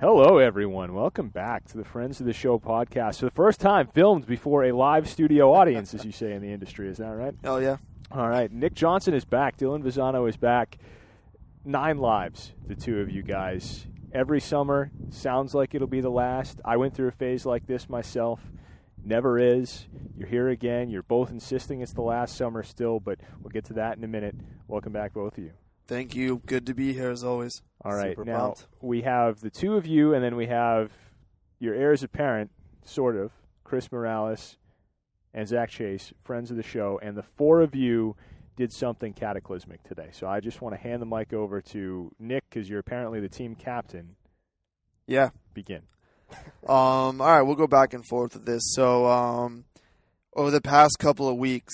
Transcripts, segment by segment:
Hello, everyone. Welcome back to the Friends of the Show podcast. For the first time, filmed before a live studio audience, as you say in the industry. Is that right? Oh yeah. All right. Nick Johnson is back. Dylan Visano is back. Nine lives, the two of you guys. Every summer sounds like it'll be the last. I went through a phase like this myself. Never is. You're here again. You're both insisting it's the last summer still, but we'll get to that in a minute. Welcome back, both of you. Thank you. Good to be here as always. All right. Super now pumped. we have the two of you, and then we have your heirs apparent, sort of, Chris Morales and Zach Chase, friends of the show, and the four of you did something cataclysmic today. So I just want to hand the mic over to Nick because you're apparently the team captain. Yeah. Begin. Um. All right. We'll go back and forth with this. So, um, over the past couple of weeks,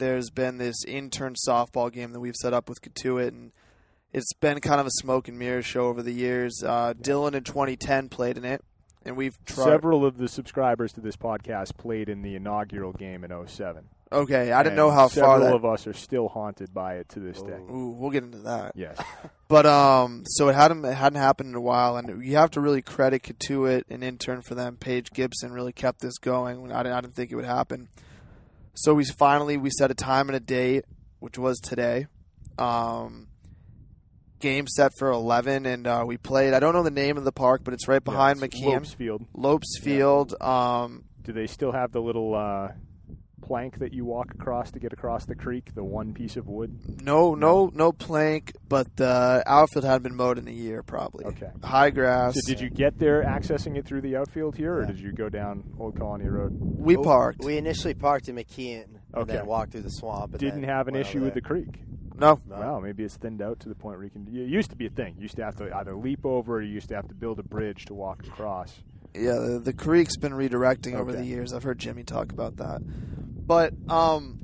there's been this intern softball game that we've set up with Cotuit, and it's been kind of a smoke and mirror show over the years. Uh, Dylan in 2010 played in it, and we've tried. Several of the subscribers to this podcast played in the inaugural game in 07. Okay, I didn't know how several far that. of us are still haunted by it to this day. Ooh, we'll get into that. Yes. But um, so it hadn't it hadn't happened in a while, and you have to really credit Cotuit, an intern for them. Paige Gibson really kept this going. I didn't, I didn't think it would happen. So we finally we set a time and a date, which was today. Um, game set for eleven, and uh, we played. I don't know the name of the park, but it's right behind Yeah, it's McKeon, Lopes Field. Lopes Field. Um, Do they still have the little uh, plank that you walk across to get across the creek? The one piece of wood. no, no, no plank, but the outfield hadn't been mowed in a year, probably. Okay. High grass. So did you get there accessing it through the outfield here, or Yeah. did you go down Old Colony Road? we parked. We initially parked in McKeon and Okay. then walked through the swamp. And Didn't have an issue with the creek. no, No. Wow, maybe it's thinned out to the point where you can. It used to be a thing. You used to have to either leap over, or you used to have to build a bridge to walk across. Yeah, the, the creek's been redirecting over the years. I've heard Jimmy talk about that. But um,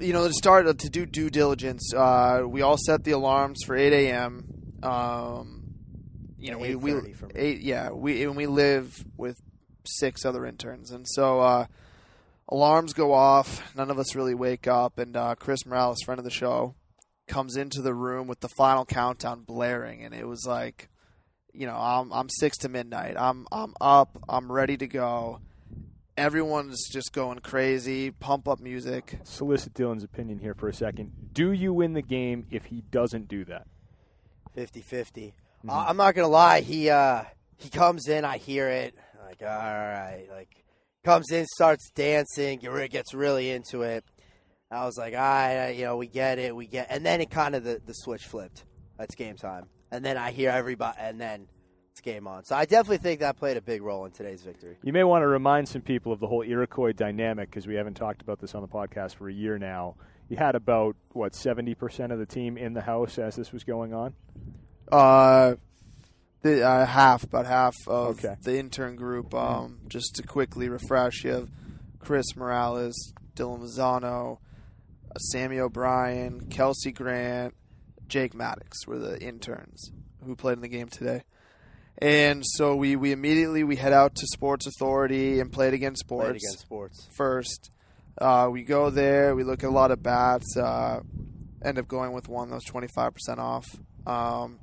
you know, to start to do due diligence, uh, we all set the alarms for eight a.m. Um, you know, we, we 8:30 for me. eight. Yeah, we and we live with six other interns, and so uh, alarms go off. None of us really wake up, and uh, Chris Morales, friend of the show, comes into the room with the final countdown blaring, and it was like you know, I'm I'm six to midnight. I'm I'm up. I'm ready to go. Everyone's just going crazy. Pump up music. Solicit Dylan's opinion here for a second. Do you win the game if he doesn't do that? 50-50. Mhm. Uh, I'm not gonna lie. He uh, he comes in. I hear it. Like all right, like comes in, starts dancing, gets really into it. I was like, all right, you know, we get it, we get. And then it kind of the the switch flipped. That's game time. And then I hear everybody, and then it's game on. So I definitely think that played a big role in today's victory. You may want to remind some people of the whole Iroquois dynamic because we haven't talked about this on the podcast for a year now. You had about what seventy percent of the team in the house as this was going on. Uh, the uh, half, about half of Okay. the intern group. Um, just to quickly refresh, you have Chris Morales, Dylan Mazzano, uh, Sammy O'Brien, Kelsey Grant, Jake Maddox were the interns who played in the game today. And so we, we immediately we head out to Sports Authority and Play It Again Sports. Played against sports. first. Uh, we go there. We look at a lot of bats. Uh, end up going with one that was twenty five percent off. Um,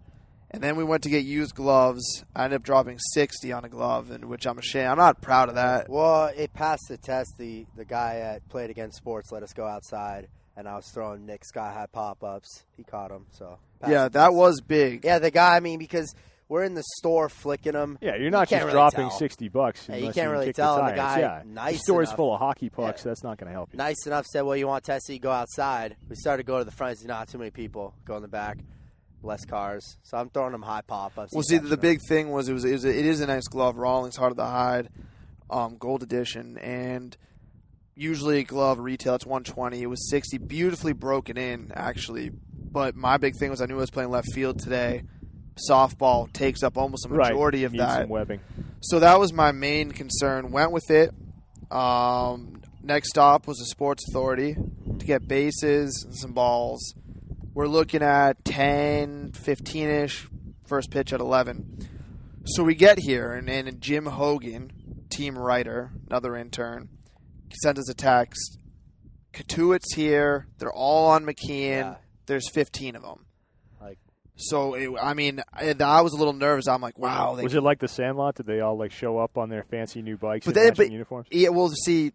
and then we went to get used gloves. I ended up dropping sixty on a glove, and which I'm ashamed. I'm not proud of that. Well, it passed the test. The the guy at Play It Again Sports let us go outside, and I was throwing Nick Sky High pop ups. He caught him, so Yeah, that was big. Yeah, the guy. I mean, because we're in the store flicking them. Yeah, you're not can't just really dropping tell. sixty bucks. Yeah, you can't really kick tell, and the guy, yeah, nice the store's enough. full of hockey pucks. Yeah. That's not going to help you. Nice enough said, "Well, you want testy? Go outside." We started to go to the front. There's not too many people. Go in the back, less cars. So I'm throwing them high pop ups. Well, see, the big thing was it was it, was it is a nice glove. Rawlings Heart of the Hide, um, gold edition, and usually a glove retail it's 120. It was 60, beautifully broken in actually. But my big thing was I knew I was playing left field today. Softball takes up almost a majority right. of Needs that. Webbing. So that was my main concern. Went with it. Um, next stop was the Sports Authority to get bases and some balls. We're looking at 10, 15 ish, first pitch at 11. So we get here, and, and Jim Hogan, team writer, another intern, sent us a text. Cotuit's here. They're all on McKeon. Yeah. There's 15 of them. Like- So it, I mean, I, I was a little nervous. I'm like, wow. They, Was it like the Sandlot? Did they all like show up on their fancy new bikes But and then- matching but- uniforms? yeah, well, see, it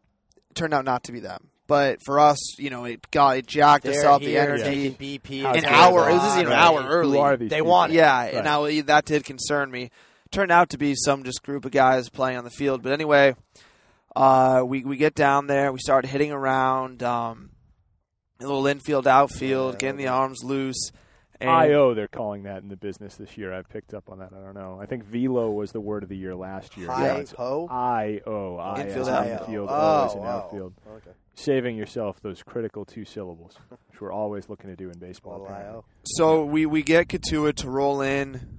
turned out not to be them. But for us, you know, it got it jacked us They're up the energy. taking BP. An hour- it was just, you know, an on, hour early. Who are these? They people? want it. Yeah, Right. and now that did concern me. Turned out to be some just group of guys playing on the field. But anyway, uh, we we get down there. We start hitting around um, a little infield, outfield, Yeah, getting the arms loose. And IO, they're calling that in the business this year. I've picked up on that. I don't know. I think velo was the word of the year last year. Hi, Yeah, ho. IO. Infield, as outfield. infield, Oh, O as in oh. outfield. Okay. Saving yourself those critical two syllables, which we're always looking to do in baseball. Little apparently. IO. So we we get Cotuit to roll in.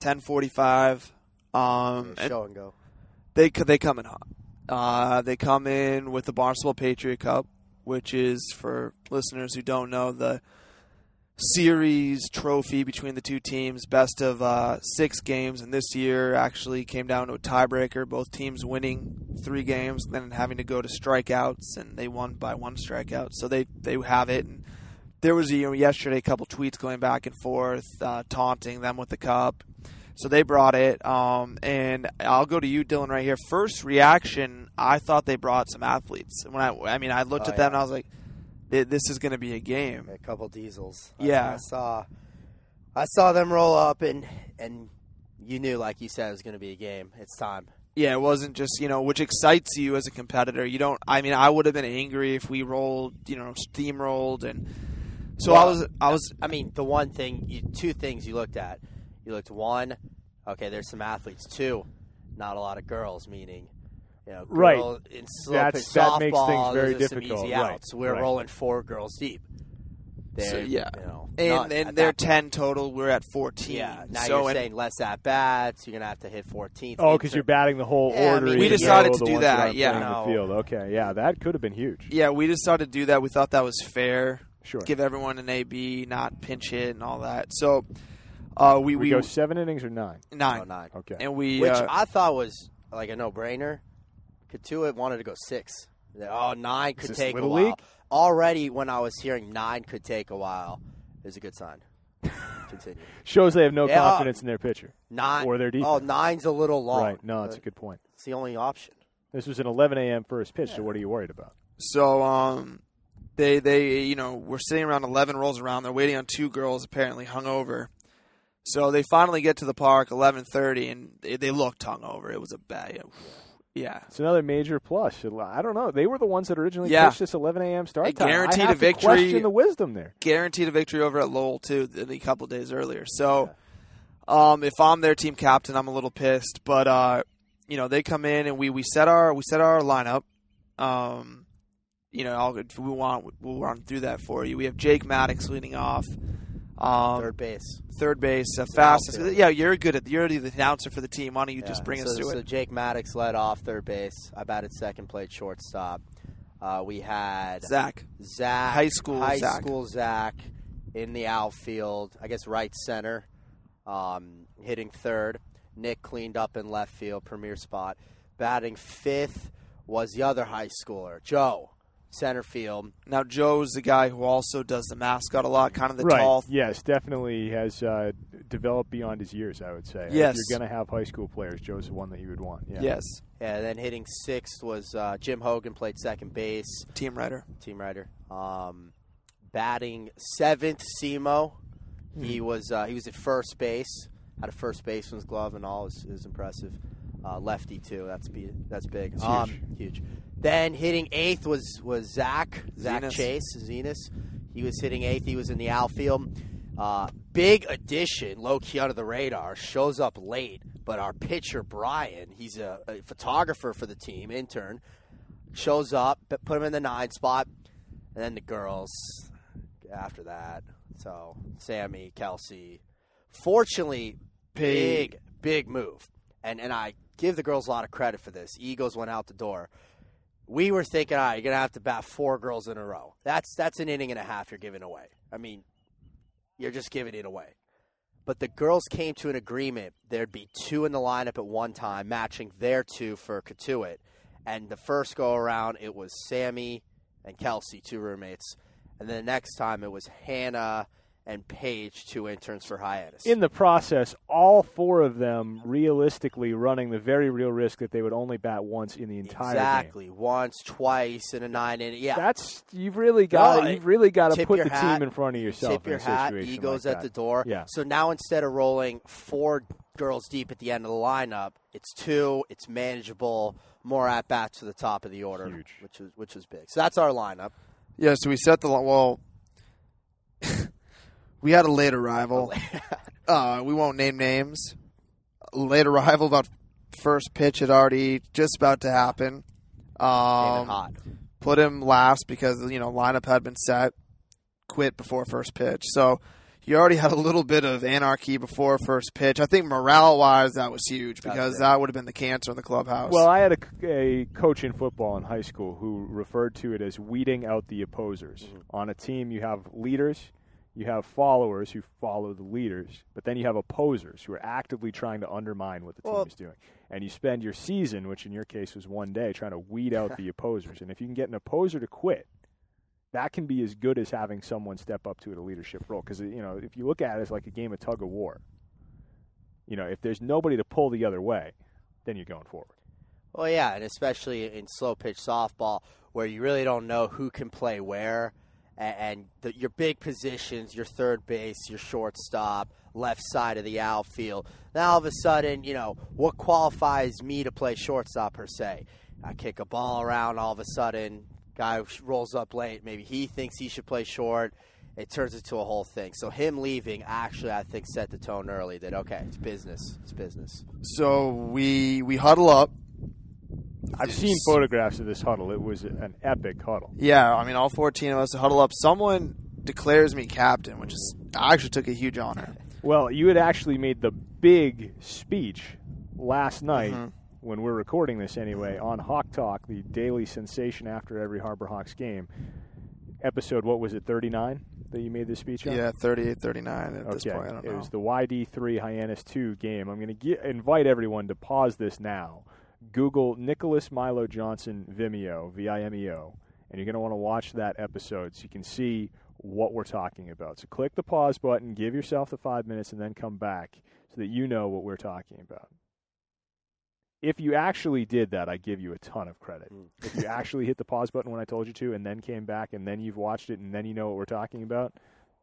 Ten forty five. Um, Show and go. they c- they come in hot. Uh, they come in with the Barnstable Patriot Cup, which is for listeners who don't know the series trophy between the two teams, best of uh, six games, and this year actually came down to a tiebreaker. Both teams winning three games, and then having to go to strikeouts, and they won by one strikeout. So they they have it. And there was you know yesterday a couple tweets going back and forth, uh, taunting them with the cup. So they brought it, um, and I'll go to you, Dylan, right here. First reaction, I thought they brought some athletes. When I, I mean, I looked Oh, at them yeah. and I was like, "Th- "This is going to be a game." A couple diesels. Yeah. I, saw. I saw them roll up, and and you knew, like you said, it was going to be a game. It's time. Yeah, it wasn't just you know, which excites you as a competitor. You don't. I mean, I would have been angry if we rolled, you know, steamrolled, and so I was, I was, I mean, the one thing, you, two things you looked at. You looked one, okay, there's some athletes. Two, not a lot of girls, meaning. You know, Right. in slow That's- pitch that makes things very those some difficult, Easy right, outs. We're right. rolling four girls deep. They're, So, yeah. you know, and none and they're that point. ten total. We're at fourteen. Yeah, now so you're saying less at bats. You're gonna have to hit 14th. Oh, because you're batting the whole Yeah, I order. mean, We decided to do ones that, yeah. No. the field. Okay, yeah, that could have been huge. yeah, we decided to do that. We thought that was fair. Sure. Give everyone an AB, not pinch hit and all that. So uh, we we, we, go seven innings or nine. nine, Oh, nine. Okay. and we Which uh, I thought was like a no-brainer. Cotuit wanted to go six. Oh, nine could take a Little while. League? Already, when I was hearing nine could take a while, is a good sign. Continue. Shows they have no Yeah. confidence in their pitcher Nine or their defense. Oh, nine's a little long. right. No, that's a good point. It's the only option. This was an 11 a.m. first pitch. So what are you worried about? So um, they they you know we're sitting around eleven rolls around. They're waiting on two girls apparently hungover. So they finally get to the park eleven thirty, and they, they looked hungover. It was a bad. Yeah, It's another major plus. I don't know. They were the ones that originally Yeah. pitched this 11 a.m. start time. guaranteed I have a to victory. Question the wisdom there. guaranteed a victory over at Lowell too a couple days earlier. So um, if I'm their team captain, I'm a little pissed. But uh, you know they come in and we, we set our we set our lineup. Um, you know, I'll, if we want, we'll run through that for you. We have Jake Maddox leading off. Um, Third base. third base, uh, fastest. Yeah, you're good at. You're the announcer for the team. Why don't you just bring so, us through so it? Jake Maddox led off third base. I batted second, played shortstop. Uh, we had Zach, Zach, High school high Zach. school Zach, in the outfield. I guess right center, um, hitting third. Nick cleaned up in left field, premier spot. Batting fifth was the other high schooler, Joe, center field. now Joe's the guy who also does the mascot a lot, kind of the right. tall. Yes, definitely has uh, developed beyond his years. I would say. Yes. If you're going to have high school players, Joe's the one that you would want. Yeah. Yes, Yeah, then hitting sixth was uh, Jim Hogan, played second base. team writer. team writer. Um, batting seventh, Simo. He was uh, he was at first base. Had a first baseman's glove and all. is is impressive. Uh, lefty too. That's be, that's big. It's um, huge. huge. Then hitting eighth was was Zach Zach Zenas. Chase Zenas. He was hitting eighth. He was in the outfield. Uh, big addition, low key under the radar. Shows up late, but our pitcher Brian, he's a, a photographer for the team, intern shows up, put him in the nine spot, and then the girls after that. So Sammy, Kelsey, fortunately, big big move, and and I give the girls a lot of credit for this. Eagles went out the door. We were thinking, all right, you're gonna have to bat four girls in a row. That's that's an inning and a half you're giving away. I mean, you're just giving it away. But the girls came to an agreement. There'd be two in the lineup at one time, matching their two for Cotuit. And the first go around, it was Sammy and Kelsey, two roommates. And then the next time, it was Hannah and Page, two interns for Hyannis. In the process, all four of them realistically running the very real risk that they would only bat once in the entire exactly game. Exactly, once, twice in a nine inning. Yeah, That's you've really got No, you've really got to put the hat, team in front of yourself. tip in your a hat, situation egos like at the door. Yeah. So now instead of rolling four girls deep at the end of the lineup, it's two. It's manageable. More at bats to the top of the order, Huge. which was which was big. So that's our lineup. Yeah, so we set the well. We had a late arrival. uh, we won't name names. Late arrival about first pitch had already just about to happen. Um, hot. put him last because you know lineup had been set. Quit before first pitch, so you already had a little bit of anarchy before first pitch. I think morale wise, that was huge because big. that would have been the cancer in the clubhouse. Well, I had a, a coach in football in high school who referred to it as weeding out the opposers. Mm-hmm. On a team, you have leaders, you have followers who follow the leaders, but then you have opposers who are actively trying to undermine what the team Well- is doing. And you spend your season, which in your case was one day, trying to weed out the opposers. And if you can get an opposer to quit, that can be as good as having someone step up to a leadership role. Because you know, if you look at it as like a game of tug of war, you know, if there's nobody to pull the other way, then you're going forward. Well, yeah, and especially in slow pitch softball, where you really don't know who can play where, and, the, your big positions, your third base, your shortstop, left side of the outfield. Now all of a sudden, you know what qualifies me to play shortstop per se. I kick a ball around. All of a sudden, guy rolls up late. Maybe he thinks he should play short. It turns into a whole thing. So him leaving actually, I think, set the tone early that okay, it's business. It's business. so we we huddle up. I've seen photographs of this huddle. It was an epic huddle. Yeah, I mean, all 14 of us huddle up. Someone declares me captain, which is I actually took a huge honor. Well, you had actually made the big speech last night Mhm. when we're recording this anyway on Hawk Talk, the daily sensation after every Harbor Hawks game. Episode, what was it, 39 that you made this speech on? Yeah, 38, 39 at this point. I don't it know. was the YD3 Hyannis 2 game. I'm going to invite everyone to pause this now. Google Nicholas Milo Johnson Vimeo, V I M E O, and you're going to want to watch that episode so you can see what we're talking about. So click the pause button, give yourself the five minutes, and then come back so that you know what we're talking about. If you actually did that, I give you a ton of credit. Mm. If you actually hit the pause button when I told you to, and then came back, and then you've watched it, and then you know what we're talking about,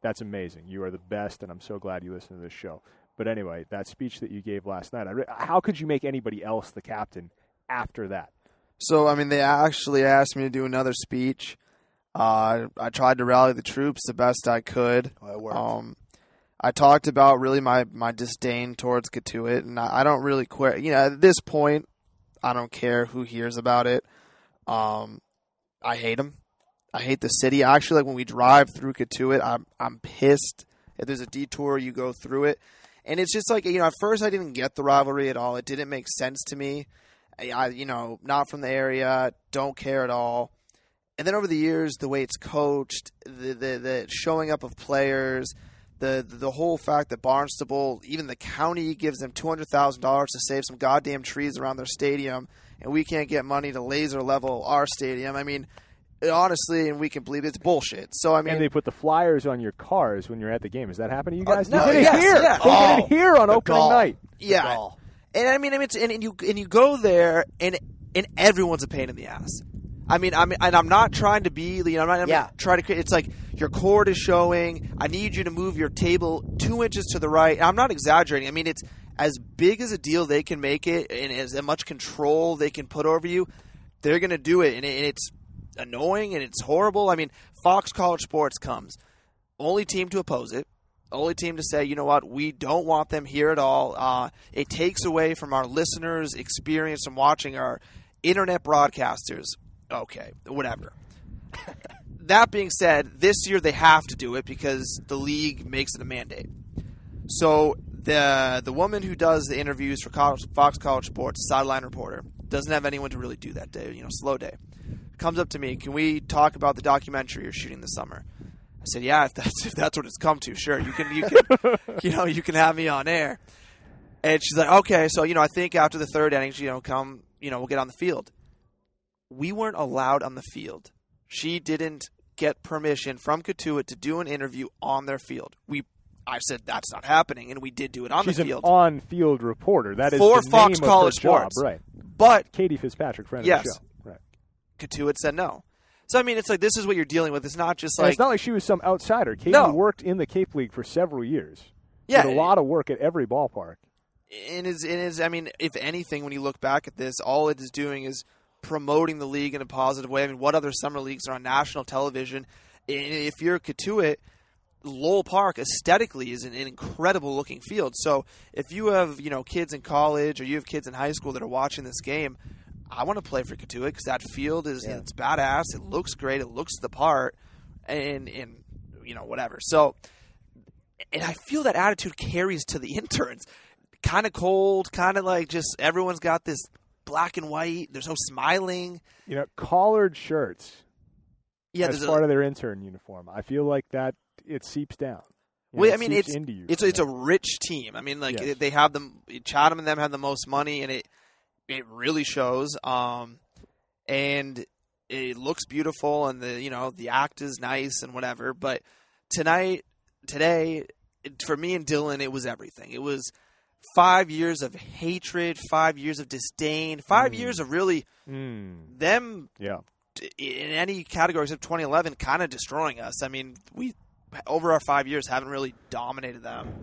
that's amazing. You are the best, and I'm so glad you listen to this show. But anyway, that speech that you gave last night, I re- how could you make anybody else the captain after that? So, I mean, they actually asked me to do another speech. Uh, I tried to rally the troops the best I could. Worked. Um, I talked about really my, my disdain towards Cotuit, and I, I don't really quit. You know, at this point, I don't care who hears about it. Um, I hate him. I hate the city. Actually, like when we drive through Cotuit, I'm I'm pissed. If there's a detour, you go through it, and it's just like you know. At first, I didn't get the rivalry at all. It didn't make sense to me. I, you know, not from the area, don't care at all. And then over the years, the way it's coached, the the, the showing up of players, the, the the whole fact that Barnstable, even the county, gives them two hundred thousand dollars to save some goddamn trees around their stadium, and we can't get money to laser level our stadium. I mean, honestly, and we can believe it's bullshit. So I mean, and they put the flyers on your cars when you're at the game. Is that happening to you Uh, guys? no, they did yes, it here. yeah. They did it here on opening gall. night. yeah, and I mean, I mean, it's, and, and you and you go there, and and everyone's a pain in the ass. I mean, I mean, and I'm not trying to be, you know, I'm not, I'm Yeah. trying to create. It's like your cord is showing. I need you to move your table two inches to the right. I'm not exaggerating. I mean, it's as big as a deal they can make it, and as much control they can put over you. They're gonna do it, and, it, and it's annoying and it's horrible. I mean, Fox College Sports comes, only team to oppose it. Only team to say, you know what, we don't want them here at all. Uh, it takes away from our listeners' experience from watching our internet broadcasters. Okay, whatever. that being said, this year they have to do it because the league makes it a mandate. So the the woman who does the interviews for college, Fox College Sports, sideline reporter, doesn't have anyone to really do that day. You know, slow day. Comes up to me. Can we talk about the documentary you're shooting this summer? I said, yeah, if that's if that's what it's come to, sure. You can you can you know you can have me on air. And she's like, okay, so you know, I think after the third innings, you know, come, you know, we'll get on the field. We weren't allowed on the field. She didn't get permission from Cotuit to do an interview on their field. We, I said that's not happening, and we did do it on She's the an field. on-field reporter. That is For the Fox College her job, Sports. right? but Katie Fitzpatrick, friend Yes. of the show. Right. Cotuit said no. So I mean, it's like this is what you're dealing with. It's not just And like it's not like she was some outsider. Katie No. worked in the Cape League for several years. yeah, Did a lot of work at every ballpark. and is and is I mean, if anything, when you look back at this, all it is doing is promoting the league in a positive way. I mean, what other summer leagues are on national television? And if you're Cotuit, Lowell Park aesthetically is an, an incredible looking field. So if you have you know kids in college or you have kids in high school that are watching this game, I want to play for Cotuit because that field is Yeah. it's badass. It looks great. It looks the part, and and you know whatever. So and I feel that attitude carries to the interns. Kind of cold, kind of like just everyone's got this black and white. There's no smiling. You know, collared shirts Yeah, as there's a, part of their intern uniform. I feel like that it seeps down. You Well, know, I mean, seeps it's- into you. it's it's a rich team. I mean, like Yes. they have them. Chatham and them have the most money, and it it really shows. Um, and it looks beautiful, and the you know the act is nice and whatever. But tonight, today, for me and Dylan, it was everything. It was five years of hatred, five years of disdain, five Mm. years of really Mm, them yeah. in any category except 2011 kind of destroying us. I mean, we over our five years haven't really dominated them.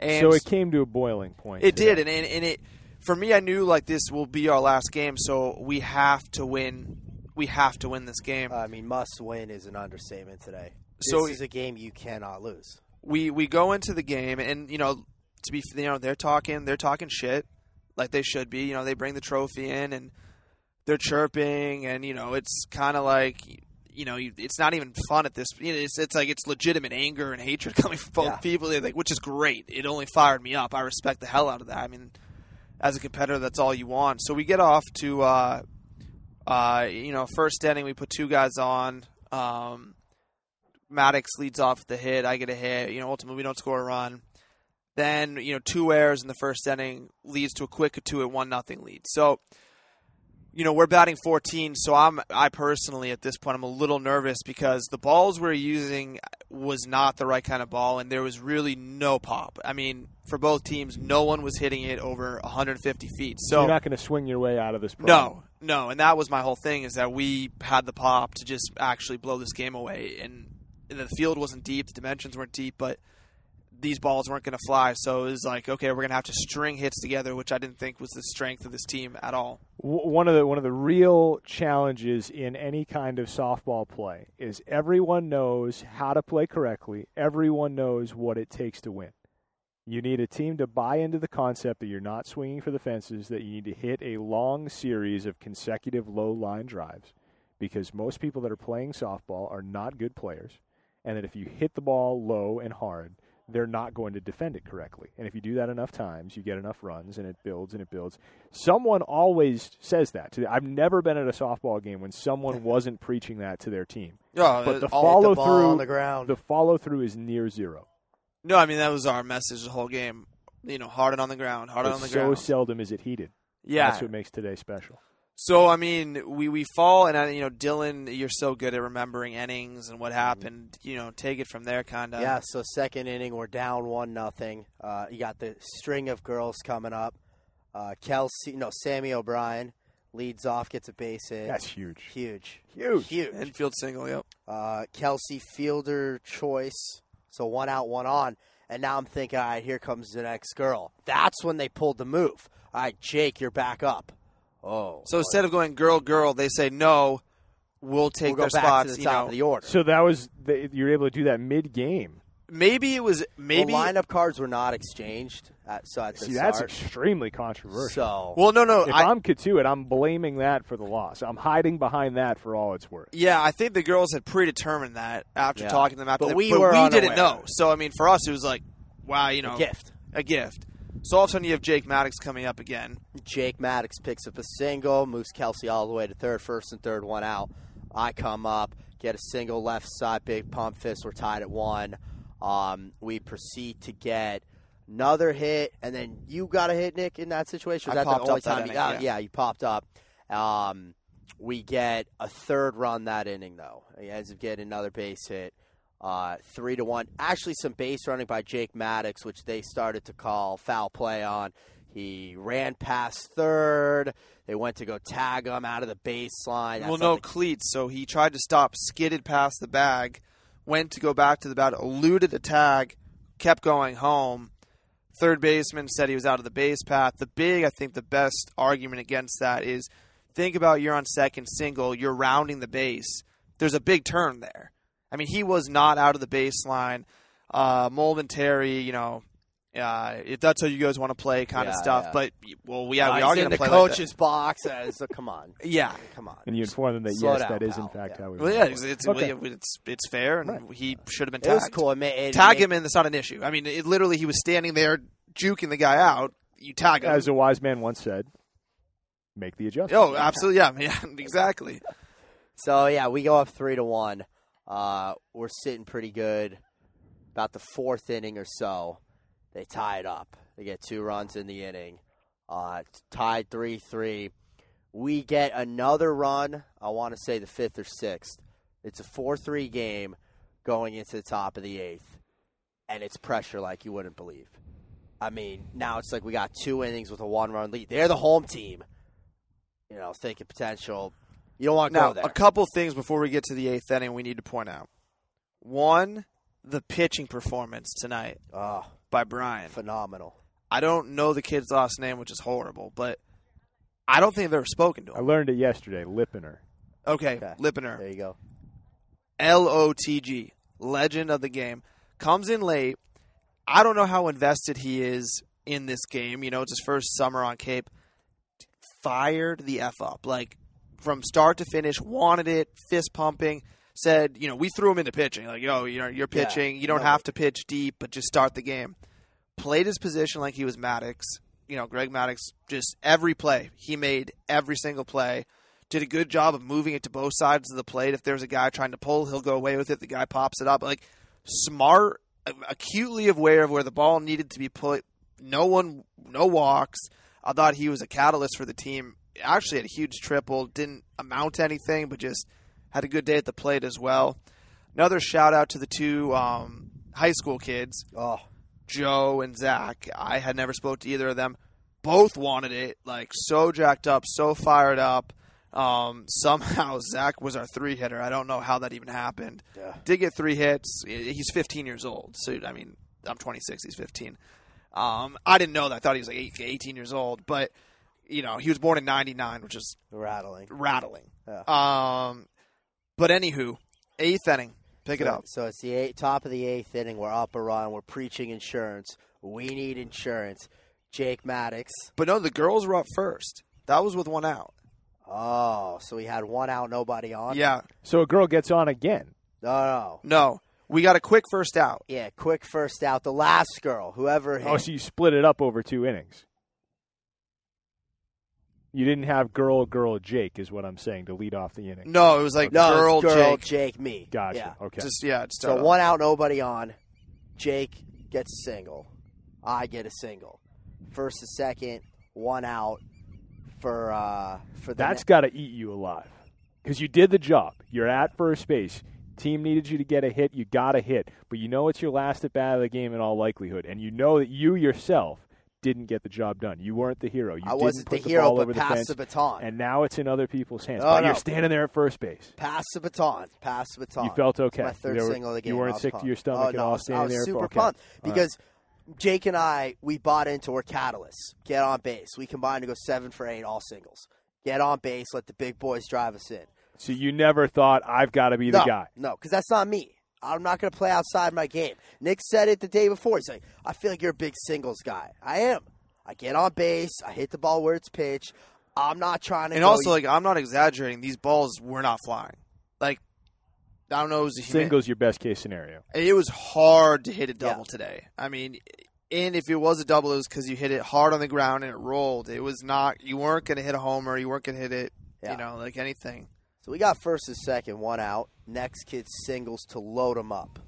And so it came to a boiling point. it did, and, and and it for me, I knew like this will be our last game, so we have to win. We have to win this game. I mean, must win is an understatement today. This So- is a game you cannot lose. we we go into the game, and you know, to be you know, they're talking they're talking shit like they should be. You know, they bring the trophy in and they're chirping, and you know, it's kind of like you know, you, it's not even fun at this. You know, it's it's like it's legitimate anger and hatred coming from both Yeah. people, like which is great. It only fired me up. I respect the hell out of that. I mean, as a competitor, that's all you want. So we get off to. Uh, uh, you know, first inning we put two guys on. Um, Maddox leads off the hit. I get a hit. You know, ultimately we don't score a run. Then you know, two errors in the first inning leads to a quick two at one nothing lead. So, you know, we're batting 14. So I'm I personally at this point I'm a little nervous because the balls we're using was not the right kind of ball, and there was really no pop. I mean, for both teams, no one was hitting it over 150 feet. So You're not going to swing your way out of this. Problem. no, no, and that was my whole thing is that we had the pop to just actually blow this game away, and the field wasn't deep, the dimensions weren't deep, but these balls weren't going to fly. So it was like, okay, we're going to have to string hits together, which I didn't think was the strength of this team at all. One of the one of the real challenges in any kind of softball play is everyone knows how to play correctly. Everyone knows what it takes to win. You need a team to buy into the concept that you're not swinging for the fences, that you need to hit a long series of consecutive low line drives because most people that are playing softball are not good players, and that if you hit the ball low and hard, they're not going to defend it correctly. And if you do that enough times, you get enough runs, and it builds and it builds. Someone always says that. To I've never been at a softball game when someone wasn't preaching that to their team. Oh, But uh, the follow the through, on the ground. the follow through is near zero. no, I mean that was our message the whole game. You know, hard on the ground, hard But on the so ground. So seldom is it heated. yeah, That's what makes today special. So I mean, we we fall, and I, you know, Dylan, you're so good at remembering innings and what happened. You know, take it from there, kind of. yeah, so second inning, we're down one nothing. Uh, you got the string of girls coming up. Uh, Kelsey, no, Sammy O'Brien leads off, gets a base hit. That's huge. huge, Huge. huge. Infield single. Yep. Uh, Kelsey fielder choice, so one out, one on. And now I'm thinking, all right, here comes the next girl. That's when they pulled the move. All right, Jake, you're back up. Oh, So instead of going girl girl, they say no. We'll take we'll go their back spots. to the you top know, of the order. So that was the, you were able to do that mid game. maybe it was maybe. well, lineup cards were not exchanged. At, so at the See, that's start. extremely controversial. so well, no, no. if I, I'm Cotuit, I'm blaming that for the loss. I'm hiding behind that for all it's worth. yeah, I think the girls had predetermined that after Yeah. talking to them after. But the- we but were we didn't unaware. know. So I mean, for us, it was like, wow, you know, a gift. a gift. So all of a sudden, you have Jake Maddox coming up again. Jake Maddox picks up a single, moves Kelsey all the way to third, first and third, one out. I come up, get a single left side, big pump fist. We're tied at one. Um, we proceed to get another hit, and then you got a hit, Nick, in that situation. Was I that the only time? you, inning, oh, yeah. yeah, you popped up. Um, we get a third run that inning, though. He ends up getting another base hit. Uh, three to one. Actually, some base running by Jake Maddox, which they started to call foul play on. He ran past third. They went to go tag him out of the baseline. well, no something- cleats, so he tried to stop, skidded past the bag, went to go back to the bat, eluded the tag, kept going home. Third baseman said he was out of the base path. The big, I think, the best argument against that is think about you're on second single, you're rounding the base. There's a big turn there. I mean, he was not out of the baseline. Uh, momentary, you know, uh, if that's how you guys want to play, kind of stuff. yeah. But well, yeah, Uh, we are in going to the play like that. coach's box. As, so come on, Yeah, come on. And you inform them that Slow yes, down, that is in fact Yeah. how we. Well, yeah, it's it's, Okay. it's it's fair, and Right. he should have been It tagged. was cool. It made, it Tag made- him, and that's not an issue. I mean, it literally he was standing there juking the guy out. You tag him. As a wise man once said, make the adjustment. oh, absolutely, yeah, yeah, exactly. So yeah, we go up three to one. Uh, we're sitting pretty good. About the fourth inning or so, they tie it up. They get two runs in the inning. Uh, tied three three. We get another run. I want to say the fifth or sixth. It's a four three game going into the top of the eighth, and it's pressure like you wouldn't believe. I mean, now it's like we got two innings with a one run lead. They're the home team. You know, thinking potential. You don't want to Now, go there. a couple things before we get to the eighth inning, we need to point out. One, the pitching performance tonight Oh, by Brian. phenomenal. I don't know the kid's last name, which is horrible, but I don't think I've ever spoken to him. I learned it yesterday. Lippener. Okay, Okay. Lippener. There you go. L O T G, legend of the game, comes in late. I don't know how invested he is in this game. You know, it's his first summer on Cape. Fired the F up. Like, from start to finish, wanted it, fist pumping. Said, you know, we threw him into pitching. Like, yo, you know, you're Yeah, pitching. you don't have to pitch deep, but just start the game. Played his position like he was Maddux. You know, Greg Maddux, just every play. He made every single play did a good job of moving it to both sides of the plate. If there's a guy trying to pull, he'll go away with it. The guy pops it up. Like smart, acutely aware of where the ball needed to be put. No one, no walks. I thought he was a catalyst for the team. Actually, had a huge triple. Didn't amount to anything, but just had a good day at the plate as well. Another shout out to the two um, high school kids, Oh, Joe and Zach. I had never spoke to either of them. Both wanted it, like so jacked up, so fired up. Um, somehow Zach was our three hitter. I don't know how that even happened. yeah. Did get three hits. He's 15 years old. So I mean, I'm 26. He's 15. Um, I didn't know that. I thought he was like 18 years old. But you know, he was born in '99, which is Rattling. rattling. Yeah. Um, but anywho, eighth inning, pick it up. So it's the eight, top of the eighth inning. We're up a run. We're preaching insurance. We need insurance. Jake Maddox. But no, the girls were up first. That was with one out. Oh, so we had one out, nobody on. Yeah. So a girl gets on again. No, no. No, we got a quick first out. Yeah, quick first out. The last girl, whoever hit. Oh, so you split it up over two innings. You didn't have girl, girl, Jake, is what I'm saying to lead off the inning. No, it was like no, girl, girl, Jake. Jake, me. Gotcha. Yeah. Okay. Just yeah, just So one out, nobody on. Jake gets a single. I get a single. First and second, one out for uh for the That's ne- got to eat you alive because you did the job. You're at first base. Team needed you to get a hit. You got a hit, but you know it's your last at bat of the game in all likelihood, and you know that you yourself didn't get the job done. You weren't the hero. You I didn't wasn't put the hero, but over the pass the baton. and now it's in other people's hands. Oh, but no. you're standing there at first base. Pass the baton. Pass the baton. You felt okay. My third were- single of the game. You weren't sick to your oh, stomach oh, at no, all I was, I was there. super okay. pumped All right. because Jake and I we bought into our catalysts. Get on base. We combined to go seven for eight, all singles. Get on base. Let the big boys drive us in. So you never thought I've got to be the no, guy. No, because that's not me. I'm not going to play outside my game. Nick said it the day before. He's like, I feel like you're a big singles guy. I am. I get on base. I hit the ball where it's pitched. I'm not trying to. And go- also, like, I'm not exaggerating. These balls were not flying. Like, I don't know. It was Singles your best case scenario. It was hard to hit a Yeah. double today. I mean, and if it was a double, it was because you hit it hard on the ground and it rolled. It was not. You weren't going to hit a homer. You weren't going to hit it. Yeah. You know, like anything. So we got first and second, one out. Next kid singles to load them up.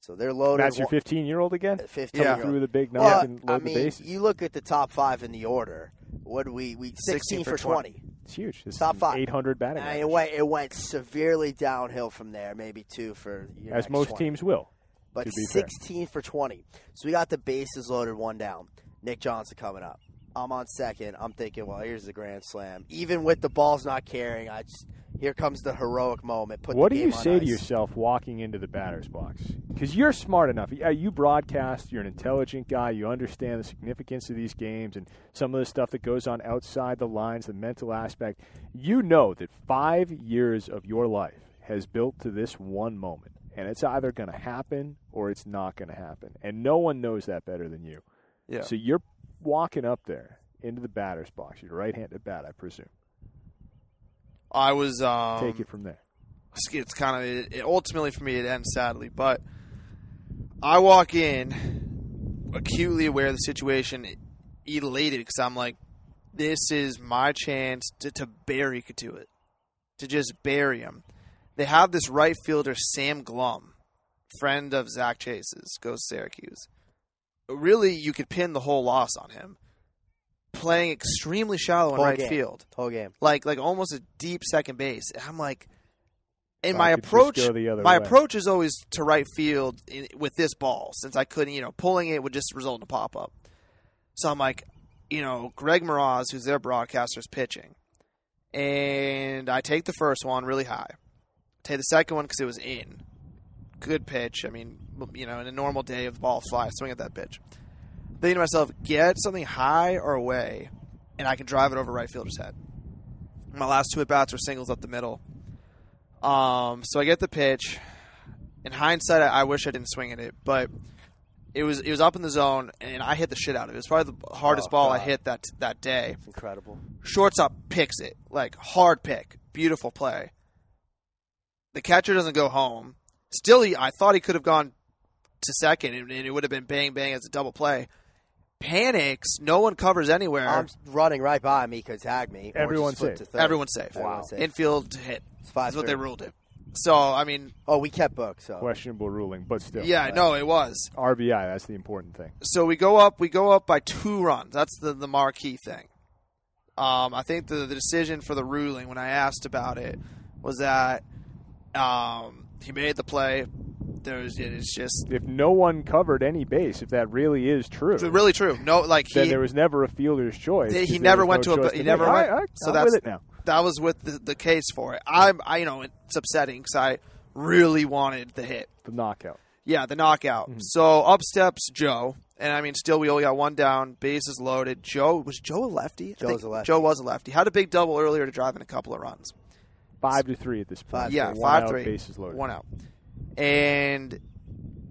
So they're loaded. That's your 15 year old again. Uh, Fifteen. Yeah. year Through the big knife Well, and load I the mean, bases. you look at the top five in the order. What do we? We 16, 16 for for 20. It's huge. It's Top five. 800 batting. It went, it went severely downhill from there, maybe two for as most 20. teams will. but to be fair. 16 for 20. So we got the bases loaded, one down. Nick Johnson coming up. I'm on second. I'm thinking, well, here's the grand slam. Even with the balls not carrying, I just here comes the heroic moment. Put what the do you say to yourself walking into the batter's box? Because you're smart enough. Yeah, you broadcast. You're an intelligent guy. You understand the significance of these games and some of the stuff that goes on outside the lines, the mental aspect. You know that five years of your life has built to this one moment, and it's either going to happen or it's not going to happen. And no one knows that better than you. Yeah. So you're walking up there into the batter's box. You're right-handed bat, I presume. I was um, Take it from there. it's- it's kind of it, it- ultimately for me it ends sadly but i walk in acutely aware of the situation elated because i'm like this is my chance to, to bury Cotuit, to just bury him they have this right fielder sam glum friend of zach chase's goes syracuse really you could pin the whole loss on him playing extremely shallow in Whole right game. field Whole game. like like almost a deep second base. And I'm like, and my it could just approach, my way. approach is always to right field in, with this ball, since I couldn't, you know, pulling it would just result in a pop up. So I'm like, you know, Greg Moraz, who's their broadcaster, is pitching, and I take the first one really high, take the second one because it was in, good pitch. I mean, you know, in a normal day of the ball fly, swing at that pitch. Thinking to myself, get something high or away, and I can drive it over right fielder's head. My last two at bats were singles up the middle. Um, so I get the pitch. In hindsight, I, I wish I didn't swing at it, but it was it was up in the zone, and I hit the shit out of it. It was probably the hardest Oh, ball I hit that that day. It's incredible. Shortstop picks it, like hard pick, beautiful play. The catcher doesn't go home. Still, he, I thought he could have gone to second, and, and it would have been bang bang as a double play. Panics. No one covers anywhere. I'm running right by me could tag me. or Everyone's safe. to third. Everyone's safe. Everyone's safe. Infield hit. It's five That's what they ruled it. So I mean, Oh, we kept book. So Questionable ruling, but still. yeah, no, it was. RBI, that's the important thing. So we go up. We go up by two runs. That's the the marquee thing. Um, I think the the decision for the ruling when I asked about it was that um, he made the play. There's it's just If no one covered any base, if that really is true, it's really true. No, like then he there was never a fielder's choice. He, there never went no to a- choice he make. never I- went- I, so I'm that's- with it now. that was with the, the case for it. I'm I you know it's upsetting because I really wanted the hit. The knockout. Yeah, the knockout. Mm-hmm. So up steps Joe, and I mean, still we only got one down, bases loaded. Joe was Joe a lefty? I Joe's think a lefty. Joe was a lefty. Had a big double earlier to drive in a couple of runs. Five to three at this point. Five, yeah, one five out, three, Bases loaded. one out, and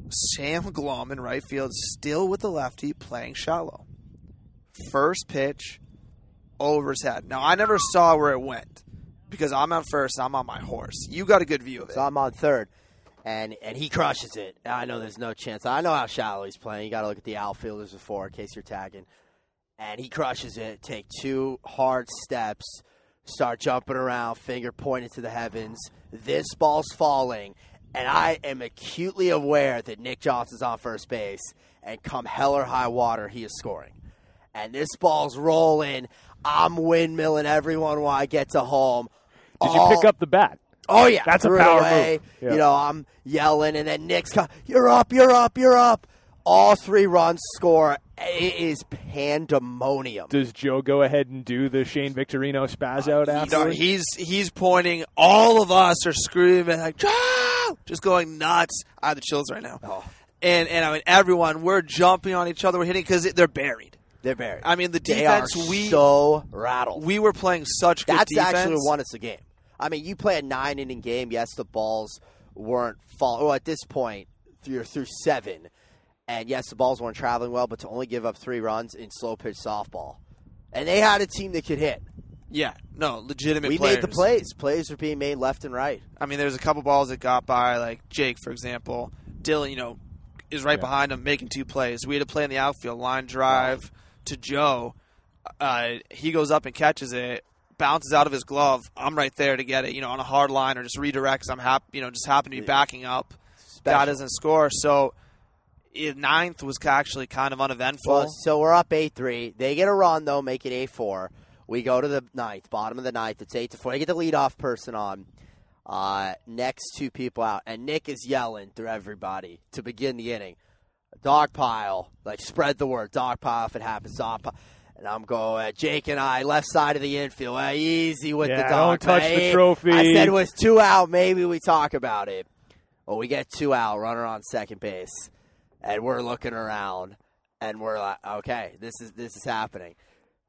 Sam Glum in right field, still with the lefty, playing shallow. First pitch over his head. Now I never saw where it went because I'm on first. and I'm on my horse. You got a good view of it. So I'm on third, and and he crushes it. I know there's no chance. I know how shallow he's playing. You got to look at the outfielders before in case you're tagging. And he crushes it. Take two hard steps. Start jumping around, finger pointed to the heavens. This ball's falling, and I am acutely aware that Nick Johnson's on first base. And come hell or high water, he is scoring. And this ball's rolling. I'm windmilling everyone while I get to home. Did you pick up the bat? Oh yeah, That's a power away. move. Yeah. You know, I'm yelling, and then Nick's, co- "You're up! You're up! You're up!" All three runs score. It is pandemonium. Does Joe go ahead and do the Shane Victorino spaz uh, out You know, after? he's he's pointing. All of us are screaming like Joe, just going nuts. I have the chills right now. Oh. And and I mean everyone, we're jumping on each other, we're hitting because they're buried. They're buried. I mean the defense we so rattled. we were playing such good That's defense. actually what won us the game. I mean, you play a nine inning game. Yes, the balls weren't fall. Well, at this point, you're through seven, and yes, the balls weren't traveling well. But to only give up three runs in slow pitch softball, and they had a team that could hit. yeah, no, legitimate. we players. made the plays. Plays were being made left and right. I mean, there's a couple balls that got by, like Jake, for example. Dylan, you know, is right Yeah. behind him making two plays. We had a play in the outfield, line drive to Joe. Uh, he goes up and catches it, bounces out of his glove. I'm right there to get it, you know, on a hard line or just redirects. I'm happy, you know, just happen to be backing up. Special. Guy doesn't score, so ninth was actually kind of uneventful. Well, so we're up eight three. They get a run though, make it eight four. We go to the ninth, bottom of the ninth. It's eight to four. They get the leadoff person on. Uh, next two people out, and Nick is yelling through everybody to begin the inning. Dog pile, like spread the word. Dog pile if it happens. Dog pile. And I'm going, uh, Jake and I, left side of the infield. Uh, easy with Yeah, the dog. don't touch pile. the trophy. I said it was two out. Maybe we talk about it. Well, we get two out, runner on second base, and we're looking around, and we're like, okay, this is this is happening.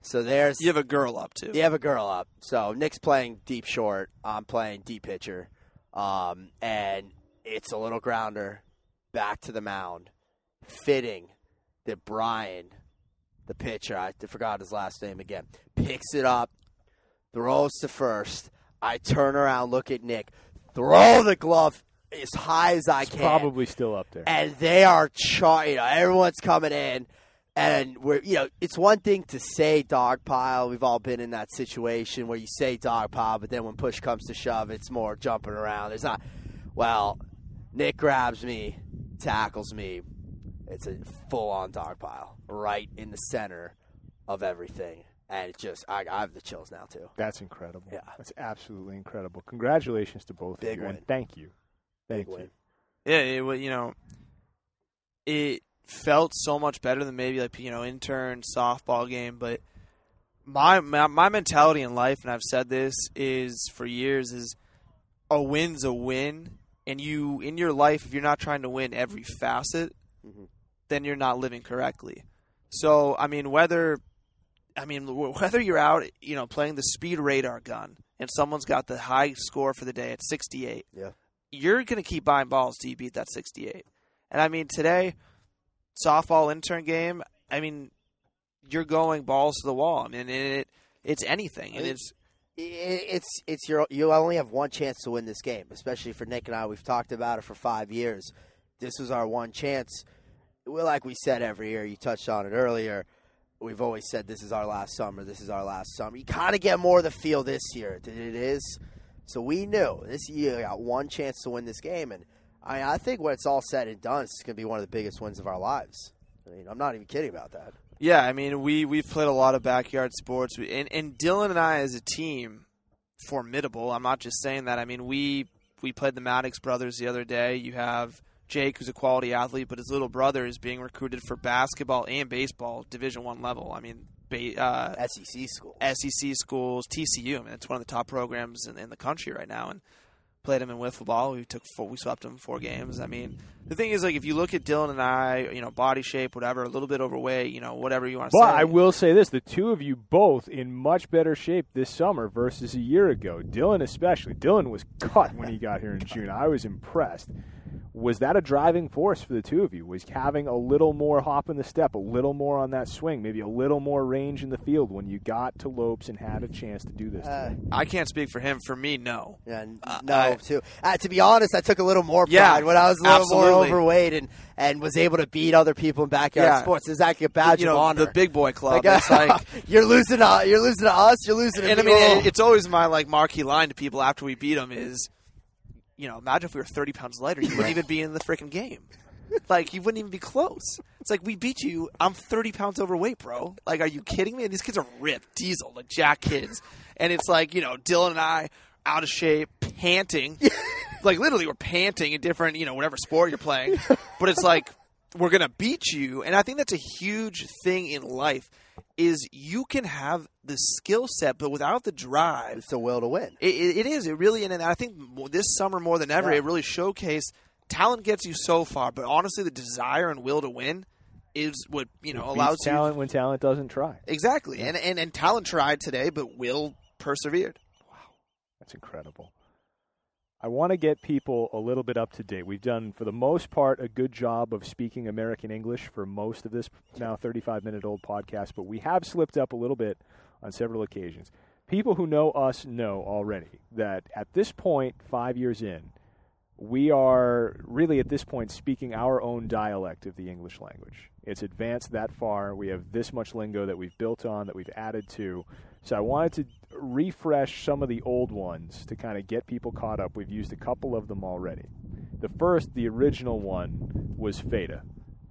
So there's You have a girl up too. you have a girl up. So Nick's playing deep short. I'm playing deep pitcher. Um, and it's a little grounder back to the mound. Fitting that Brian, the pitcher, I forgot his last name again, picks it up, throws to first. I turn around, look at Nick, throw the glove as high as I It's can probably still up there. and they are char- you know everyone's coming in and we're you know it's one thing to say dog pile we've all been in that situation where you say dog pile but then when push comes to shove it's more jumping around there's not well nick grabs me tackles me it's a full on dog pile right in the center of everything and it just I, I have the chills now too That's incredible. Yeah. That's absolutely incredible. Congratulations to both Big of you, win. and thank you. Thank Big you. Yeah, it wa- you know, it felt so much better than maybe like you know intern softball game, but my my, my mentality in life, and I've said this is for years, is a win's a win, and you in your life, if you're not trying to win every facet, Mhm. then you're not living correctly. So I mean, whether I mean whether you're out, you know, playing the speed radar gun, and someone's got the high score for the day at 68 you're going to keep buying balls till you beat that 68. And I mean, today, softball intern game, I mean, you're going balls to the wall. I mean, it, it's anything. And it's, it's it's your you only have one chance to win this game, especially for Nick and I. We've talked about it for five years. This was our one chance. Well, like we said every year, you touched on it earlier. We've always said this is our last summer. This is our last summer. You kind of get more of the feel this year than it is. So we knew this year got one chance to win this game, and I, I think when it's all said and done, it's going to be one of the biggest wins of our lives. I mean, I'm not even kidding about that. yeah, I mean, we, we've played a lot of backyard sports. We- And, and Dylan and I, as a team, formidable. I'm not just saying that. I mean, we, we played the Maddox brothers the other day. You have Jake, who's a quality athlete, but his little brother is being recruited for basketball and baseball, Division One level. I mean, uh, SEC schools, SEC schools, TCU. I mean, it's one of the top programs in, in the country right now. And played him in wiffle ball. We took four, we swept him four games. I mean, the thing is, like, if you look at Dylan and I, you know, body shape, whatever, a little bit overweight, you know, whatever you want to say. But. I will say this: the two of you both in much better shape this summer versus a year ago. Dylan, especially. Dylan was cut when he got here in June. I was impressed. Was that a driving force for the two of you? Was having a little more hop in the step, a little more on that swing, maybe a little more range in the field when you got to Lopes and had a chance to do this? Uh, I can't speak for him. For me, no. And Uh, no, I- too. Uh, to be honest, I took a little more pride Yeah, when I was a little more absolutely. Overweight and, and was able to beat other people in backyard Yeah. sports. It's like a badge you know, of honor. the big boy club. Like, it's like, you're losing to you're losing to us. You're losing to and I mean, it's always my like marquee line to people after we beat them is, you know, imagine if we were thirty pounds lighter, you wouldn't even be in the freaking game. Like you wouldn't even be close. It's like we beat you. I'm 30 pounds overweight, bro. Like, are you kidding me? And these kids are ripped, diesel, like jack kids. And it's like you know, Dylan and I out of shape, panting. like literally, we're panting in different, you know, whatever sport you're playing. But it's like we're gonna beat you, and I think that's a huge thing in life. Is you can have the skill set, but without the drive, it's a will to win. it, it, is. It really, and I think this summer more than ever, Yeah. it really showcased talent gets you so far, but honestly, the desire and will to win is what you know allows you talent when talent doesn't try. exactly. And, and and talent tried today, but will persevered. Wow, that's incredible. I want to get people a little bit up to date. We've done, for the most part, a good job of speaking American English for most of this now 35 minute old podcast, but we have slipped up a little bit on several occasions. People who know us know already that at this point, five years in, we are really at this point speaking our own dialect of the English language. It's advanced that far. We have this much lingo that we've built on, that we've added to. So I wanted to refresh some of the old ones to kind of get people caught up. We've used a couple of them already. The first, the original one, was Feta.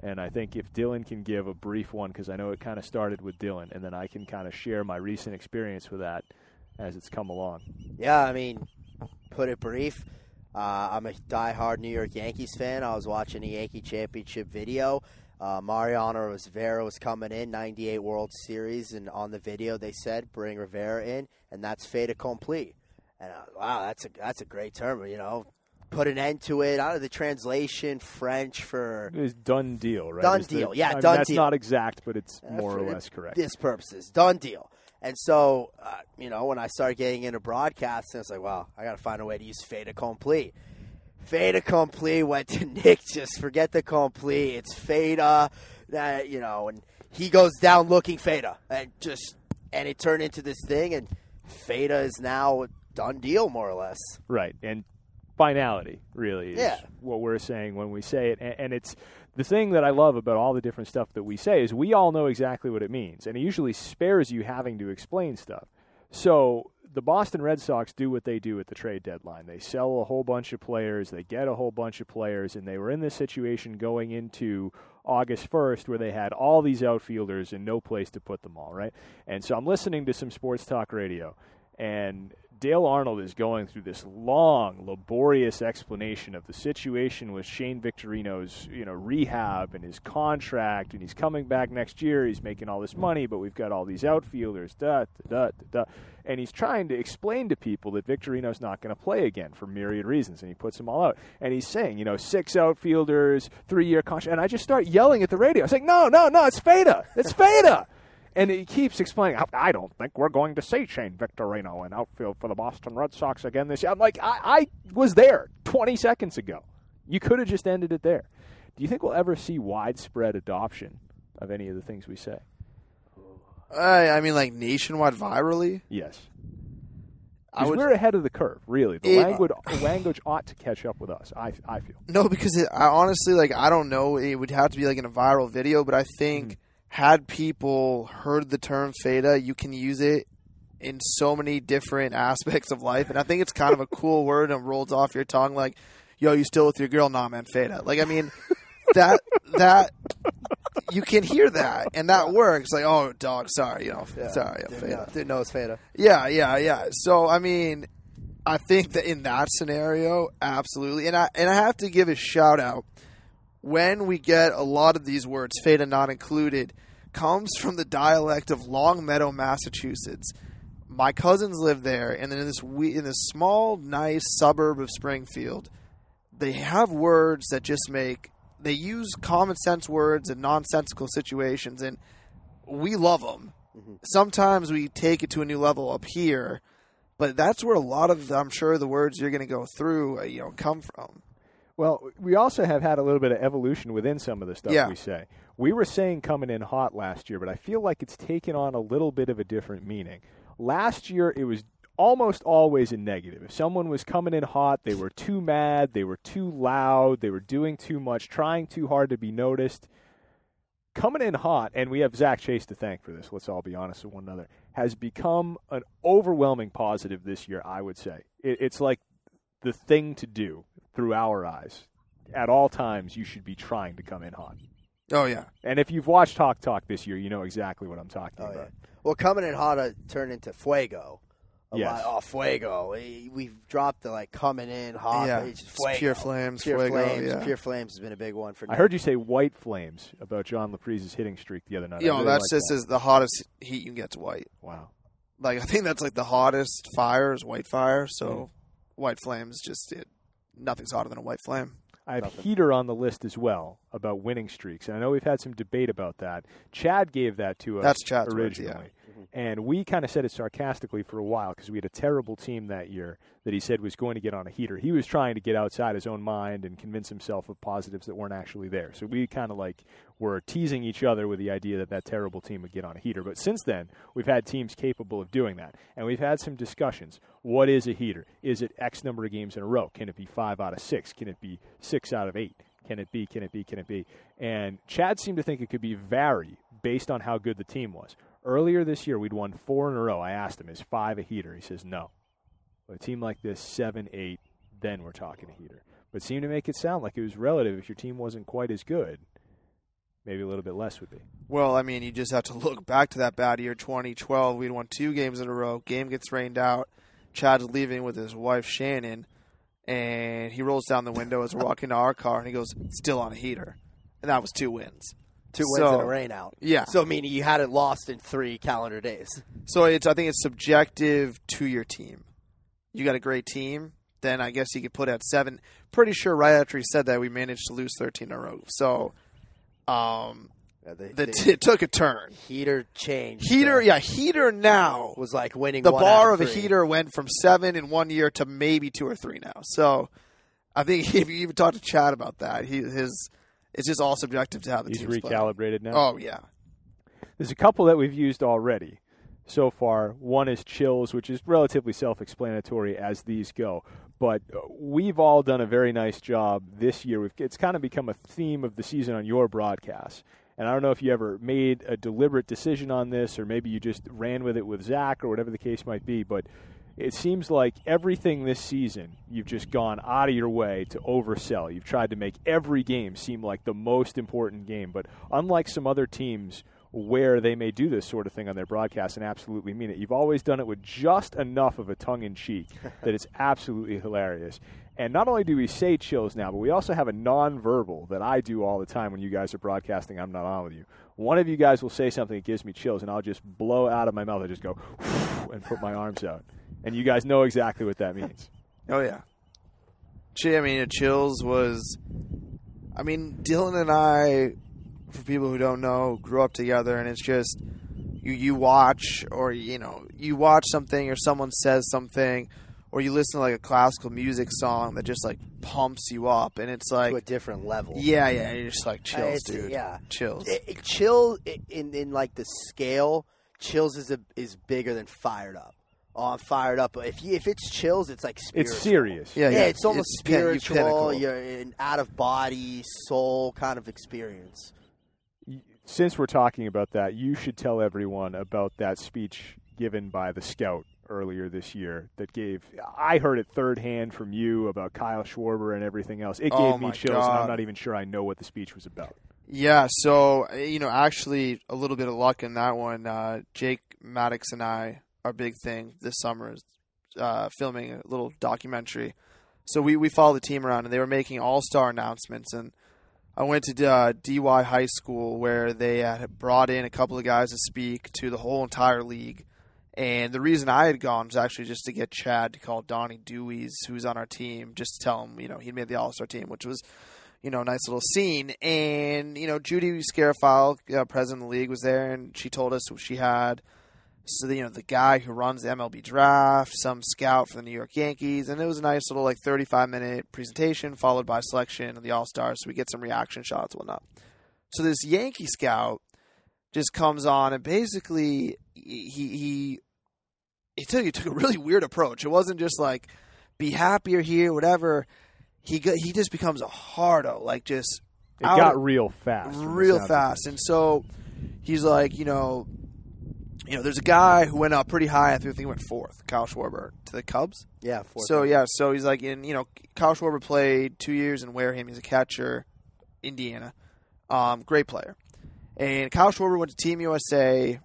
And I think if Dylan can give a brief one, because I know it kind of started with Dylan, and then I can kind of share my recent experience with that as it's come along. Yeah, I mean, put it brief. Uh, I'm a diehard New York Yankees fan. I was watching a Yankee championship video. Uh, Mariano Rivera was coming in, 98 World Series, and on the video they said, bring Rivera in, and that's fait accompli. And uh, wow, that's a that's a great term. You know, put an end to it. Out of the translation, French for It was done deal, right? Done Is the- deal. Yeah, I mean, done that's deal. not exact, but it's Uh, more or less correct. this purposes. Done deal. And so, uh, you know, when I started getting into broadcasting, I was like, well, I got to find a way to use fait accompli. Fait accompli went to Nick. Just forget the complete. It's Feta. That you know, and he goes down looking Feta, and just and it turned into this thing, and Feta is now a done deal, more or less. Right, and finality really is Yeah. what we're saying when we say it, and, and it's the thing that I love about all the different stuff that we say is we all know exactly what it means, and it usually spares you having to explain stuff. So the Boston Red Sox do what they do at the trade deadline. They sell a whole bunch of players, they get a whole bunch of players, and they were in this situation going into August 1st where they had all these outfielders and no place to put them all, right? And so I'm listening to some sports talk radio, and Dale Arnold is going through this long, laborious explanation of the situation with Shane Victorino's, you know, rehab and his contract, and he's coming back next year. He's making all this money, but we've got all these outfielders, da da da da, and he's trying to explain to people that Victorino's not going to play again for myriad reasons, and he puts them all out. And he's saying, you know, six outfielders, three-year contract, and I just start yelling at the radio. I was like, no, no, no, it's Feta, it's Feta. And he keeps explaining, "I- don't think we're going to see Shane Victorino in outfield for the Boston Red Sox again this year. I'm like, I, I was there 20 seconds ago. You could have just ended it there. Do you think we'll ever see widespread adoption of any of the things we say? I, I mean, like nationwide, virally. Yes. Would we're ahead of the curve, really. The It- language, language ought to catch up with us, I, I feel. no because it, I honestly like I don't know. It would have to be like in a viral video, but I think Mm-hmm. Had people heard the term Feta, you can use it in so many different aspects of life, and I think it's kind of a cool word and rolls off your tongue like, "Yo, you still with your girl?" Nah, man, Feta. Like I mean, that that you can hear that, and that works. Like, oh, dog, sorry, you know, sorry, yeah, Didn't Feta. know, didn't know it's Feta. Yeah, yeah, yeah. So I mean, I think that in that scenario, absolutely. And I and I have to give a shout out when we get a lot of these words, Feta not included, comes from the dialect of Longmeadow, Massachusetts. My cousins live there, and then in this we in this small, nice suburb of Springfield, they have words that just make they use common sense words in nonsensical situations, and we love them. Sometimes we take it to a new level up here, but that's where a lot of I'm sure the words you're going to go through, uh, you know, come from. Well, we also have had a little bit of evolution within some of the stuff Yeah. we say. We were saying coming in hot last year, but I feel like it's taken on a little bit of a different meaning. Last year, it was almost always a negative. If someone was coming in hot, they were too mad, they were too loud, they were doing too much, trying too hard to be noticed. Coming in hot, and we have Zach Chase to thank for this, let's all be honest with one another, has become an overwhelming positive this year, I would say. It, it's like the thing to do through our eyes. At all times, you should be trying to come in hot. Oh yeah, And if you've watched Hawk Talk this year, you know exactly what I'm talking Oh, yeah. about. Well, coming in hot uh, turned into Fuego. A Yes. lot- oh, Fuego. We- We've dropped the like coming in hot. yeah. It's It's Fuego. pure flames, Pure fuego, flames. yeah. Pure flames has been a big one for. I Nick. heard you say white flames about John LaPrise's hitting streak the other night. I You know, really that's like just that. as the hottest heat you can get to white. wow. Like I think that's like the hottest fire is white fire. So Mm. white flames just it, nothing's hotter than a white flame. I have Nothing. heater on the list as well about winning streaks, and I know we've had some debate about that. Chad gave that to us That's Chad's words, yeah. And we kind of said it sarcastically for a while because we had a terrible team that year that he said was going to get on a heater. He was trying to get outside his own mind and convince himself of positives that weren't actually there. So we kind of like were teasing each other with the idea that that terrible team would get on a heater. But since then, we've had teams capable of doing that, and we've had some discussions. What is a heater? Is it X number of games in a row? Can it be five out of six? Can it be six out of eight? Can it be? Can it be? Can it be? And Chad seemed to think it could be vary based on how good the team was. Earlier this year, we'd won four in a row. I asked him, "Is five a heater?" He says, "No." A team like this, seven, eight, then we're talking a heater. But seemed to make it sound like it was relative if your team wasn't quite as good. maybe a little bit less would be. Well, I mean, you just have to look back to that bad year 2012. We'd won two games in a row. Game gets rained out. Chad's leaving with his wife Shannon, and he rolls down the window as we're walking to our car, and he goes, "Still on a heater," and that was two wins. Two wins So- and a rain out. Yeah. So meaning you hadn't lost in three calendar days. So it's I think it's subjective to your team. You got a great team, then I guess you could put at seven. Pretty sure right after he said that we managed to lose thirteen in a row. So um Yeah, they- the they- t- it took a turn. heater changed. Heater yeah, heater now. was like winning. The bar out of a heater went from seven in one year to maybe two or three now. So I think if you even talk to Chad about that, he his it's just all subjective to how the He's team's recalibrated now. Oh yeah. There's a couple that we've used already so far. One is chills, which is relatively self-explanatory as these go. But uh, we've all done a very nice job this year. We've, it's kind of become a theme of the season on your broadcast. And I don't know if you ever made a deliberate decision on this, or maybe you just ran with it with Zach, or whatever the case might be. But it seems like everything this season, you've just gone out of your way to oversell. You've tried to make every game seem like the most important game. But unlike some other teams where they may do this sort of thing on their broadcast and absolutely mean it, you've always done it with just enough of a tongue in cheek that it's absolutely hilarious. And not only do we say chills now, but we also have a nonverbal that I do all the time when you guys are broadcasting. I'm not on with you. One of you guys will say something that gives me chills, and I'll just blow out of my mouth. I just go and put my arms out, and you guys know exactly what that means. Oh yeah. Chi- I mean, it chills was. I mean, Dylan and I, for people who don't know, grew up together, and it's just you you watch or you know you watch something or someone says something, or you listen to like a classical music song that just like pumps you up, and it's like to a different level. yeah yeah you're just like chills, It's- dude. yeah. chills. It, it- chill in in like the scale. Chills is a, is bigger than fired up. Oh, I'm fired up. But if you, if it's chills, it's like spiritual. It's serious. yeah, Yeah, yeah, it's almost pin- you spiritual. pinnacle. You're an out of body, soul kind of experience. since we're talking about that, you should tell everyone about that speech given by the scout earlier this year that gave I heard it third hand from you about Kyle Schwarber and everything else. It Oh gave me my chills and I'm not even sure I know what the speech was about. Yeah, so uh, you know, actually, a little bit of luck in that one. Uh, Jake Maddox and I, our big thing this summer is uh, filming a little documentary. So we we follow the team around, and they were making all star announcements. And I went to uh, DY High School where they had brought in a couple of guys to speak to the whole entire league. And the reason I had gone was actually just to get Chad to call Donnie Deweys, who's on our team, just to tell him, you know, he made the All Star team, which was you know, a nice little scene. And, you know, Judy Scarafile, uh, president of the league, was there, and she told us she had. So, you know, the guy who runs the MLB draft, some scout for the New York Yankees, and it was a nice little, like, 35 minute presentation followed by selection of the All Stars. So we get some reaction shots and whatnot. So this Yankee scout just comes on, and basically, he, he, he took, he took a really weird approach. It wasn't just like, be happier here, whatever he go, he just becomes a hardo, like just It got real fast. real fast. And so he's like, you know, you know, there's a guy who went up pretty high. I think he went fourth, Kyle Schwarber, to the Cubs. Yeah. fourth So yeah, so he's like, in you know, Kyle Schwarber played two years in Wareham. He's a catcher, Indiana, um, great player. And Kyle Schwarber went to Team USA.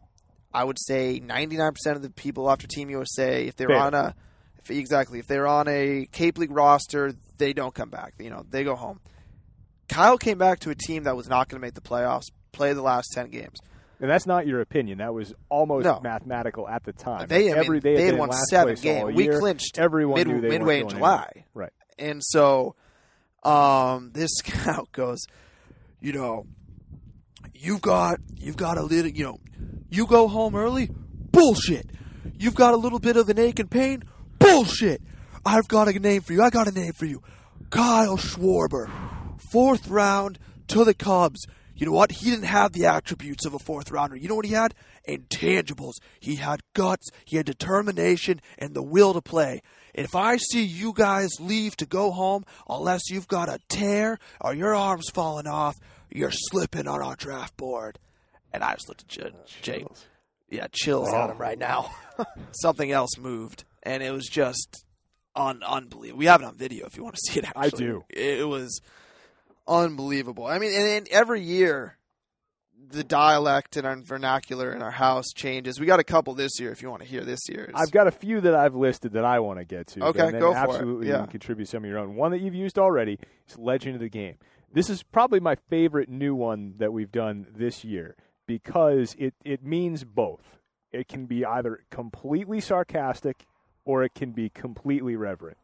I would say 99% of the people after Team USA, if they're Fair. on a, if, exactly, if they're on a Cape League roster, they don't come back. You know, they go home. Kyle came back to a team that was not going to make the playoffs, play the last 10 games. And that's not your opinion. That was almost No. mathematical at the time. They, I Every mean, day they had won seven games. We year. clinched Everyone mid- midway in July. anywhere. Right. And so um, this scout goes, you know, you've got you've got a little, you know, you go home early, bullshit. You've got a little bit of an ache and pain, bullshit. I've got a name for you. I got a name for you, Kyle Schwarber, fourth round to the Cubs. You know what? He didn't have the attributes of a fourth rounder. You know what he had? Intangibles. He had guts, he had determination, and the will to play. If I see you guys leave to go home, unless you've got a tear or your arm's falling off, you're slipping on our draft board. And I just looked at J- oh, Jake. Yeah, chills. I got him oh. right now. Something else moved, and it was just un- unbelievable. We have it on video if you want to see it. I Actually. do. It was unbelievable. I mean, and then every year, the dialect and our vernacular in our house changes. We got a couple this year. If you want to hear this year's, I've got a few that I've listed that I want to get to. Okay, and go for it. absolutely You can contribute some of your own. One that you've used already is Legend of the Game. This is probably my favorite new one that we've done this year because it, it means both. It can be either completely sarcastic or it can be completely reverent.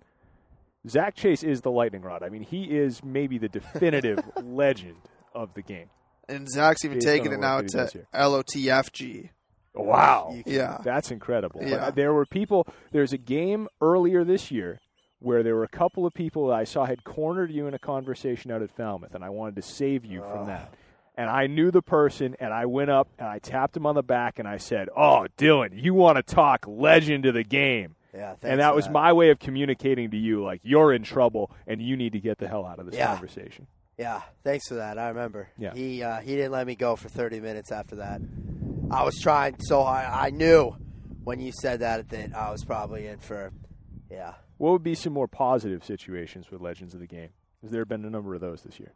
Zach Chase is the lightning rod. I mean, he is maybe the definitive legend of the game. and Zach's even based taking it now work that he does to. LOTFG. Wow. Yeah, That's incredible. But Yeah. there were people. There's a game earlier this year where there were a couple of people that I saw had cornered you in a conversation out at Falmouth, and I wanted to save you from that. And I knew the person, and I went up and I tapped him on the back, and I said, "Oh, Dylan, you want to talk legend of the game?" Yeah, and that for was my way of communicating to you, like you're in trouble and you need to get the hell out of this Yeah. conversation. Yeah, thanks for that. I remember. Yeah. He uh, he didn't let me go for 30 minutes after that. I was trying so I I knew when you said that that I was probably in for yeah. What would be some more positive situations with Legends of the Game? Has there been a number of those this year?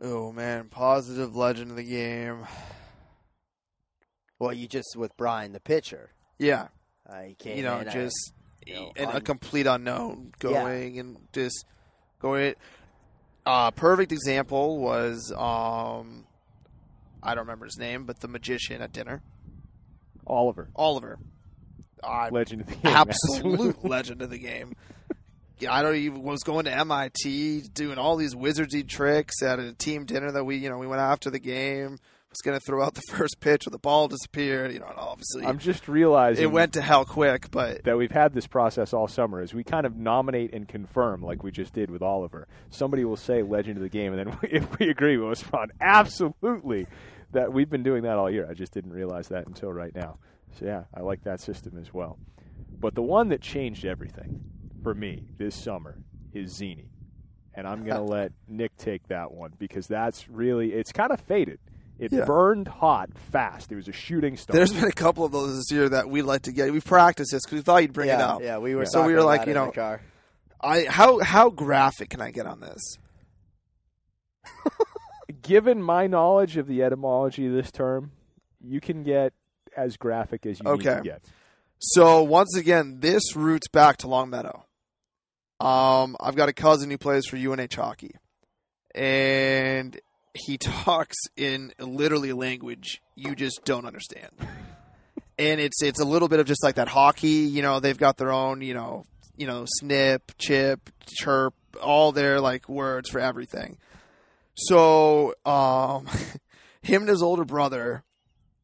Oh man, positive legend of the game. Well, you just with Brian the pitcher. Yeah, Uh, he came you know, in, uh, just you know, an, a complete unknown going and just going. Uh, perfect example was um, I don't remember his name, but the magician at dinner, Oliver, Oliver. Uh, Legend of the Game. absolute legend of the game. I don't even was going to MIT doing all these wizardy tricks at a team dinner that we you know we went after the game. Was going to throw out the first pitch, or the ball disappeared. You know, obviously I'm just realizing it went to hell quick. But that we've had this process all summer is we kind of nominate and confirm like we just did with Oliver. Somebody will say legend of the game, and then if we agree, we'll respond absolutely. That we've been doing that all year. I just didn't realize that until right now. So yeah, I like that system as well. But the one that changed everything for me this summer is Zini, and I'm going to let Nick take that one because that's really it's kind of faded. It Yeah. burned hot fast. It was a shooting star. there's been a couple of those this year that we'd like to get. We've practiced this because we thought you'd bring yeah, it up. Yeah, we were. Yeah. So we were like, you know, car. I how how graphic can I get on this? given my knowledge of the etymology of this term, you can get as graphic as you need Okay. to get. So once again, this roots back to Longmeadow. Um, I've got a cousin who plays for UNH hockey, and he talks in literally language you just don't understand. and it's it's a little bit of just like that hockey. You know, they've got their own you know you know snip, chip, chirp, all their like words for everything. So um, him and his older brother,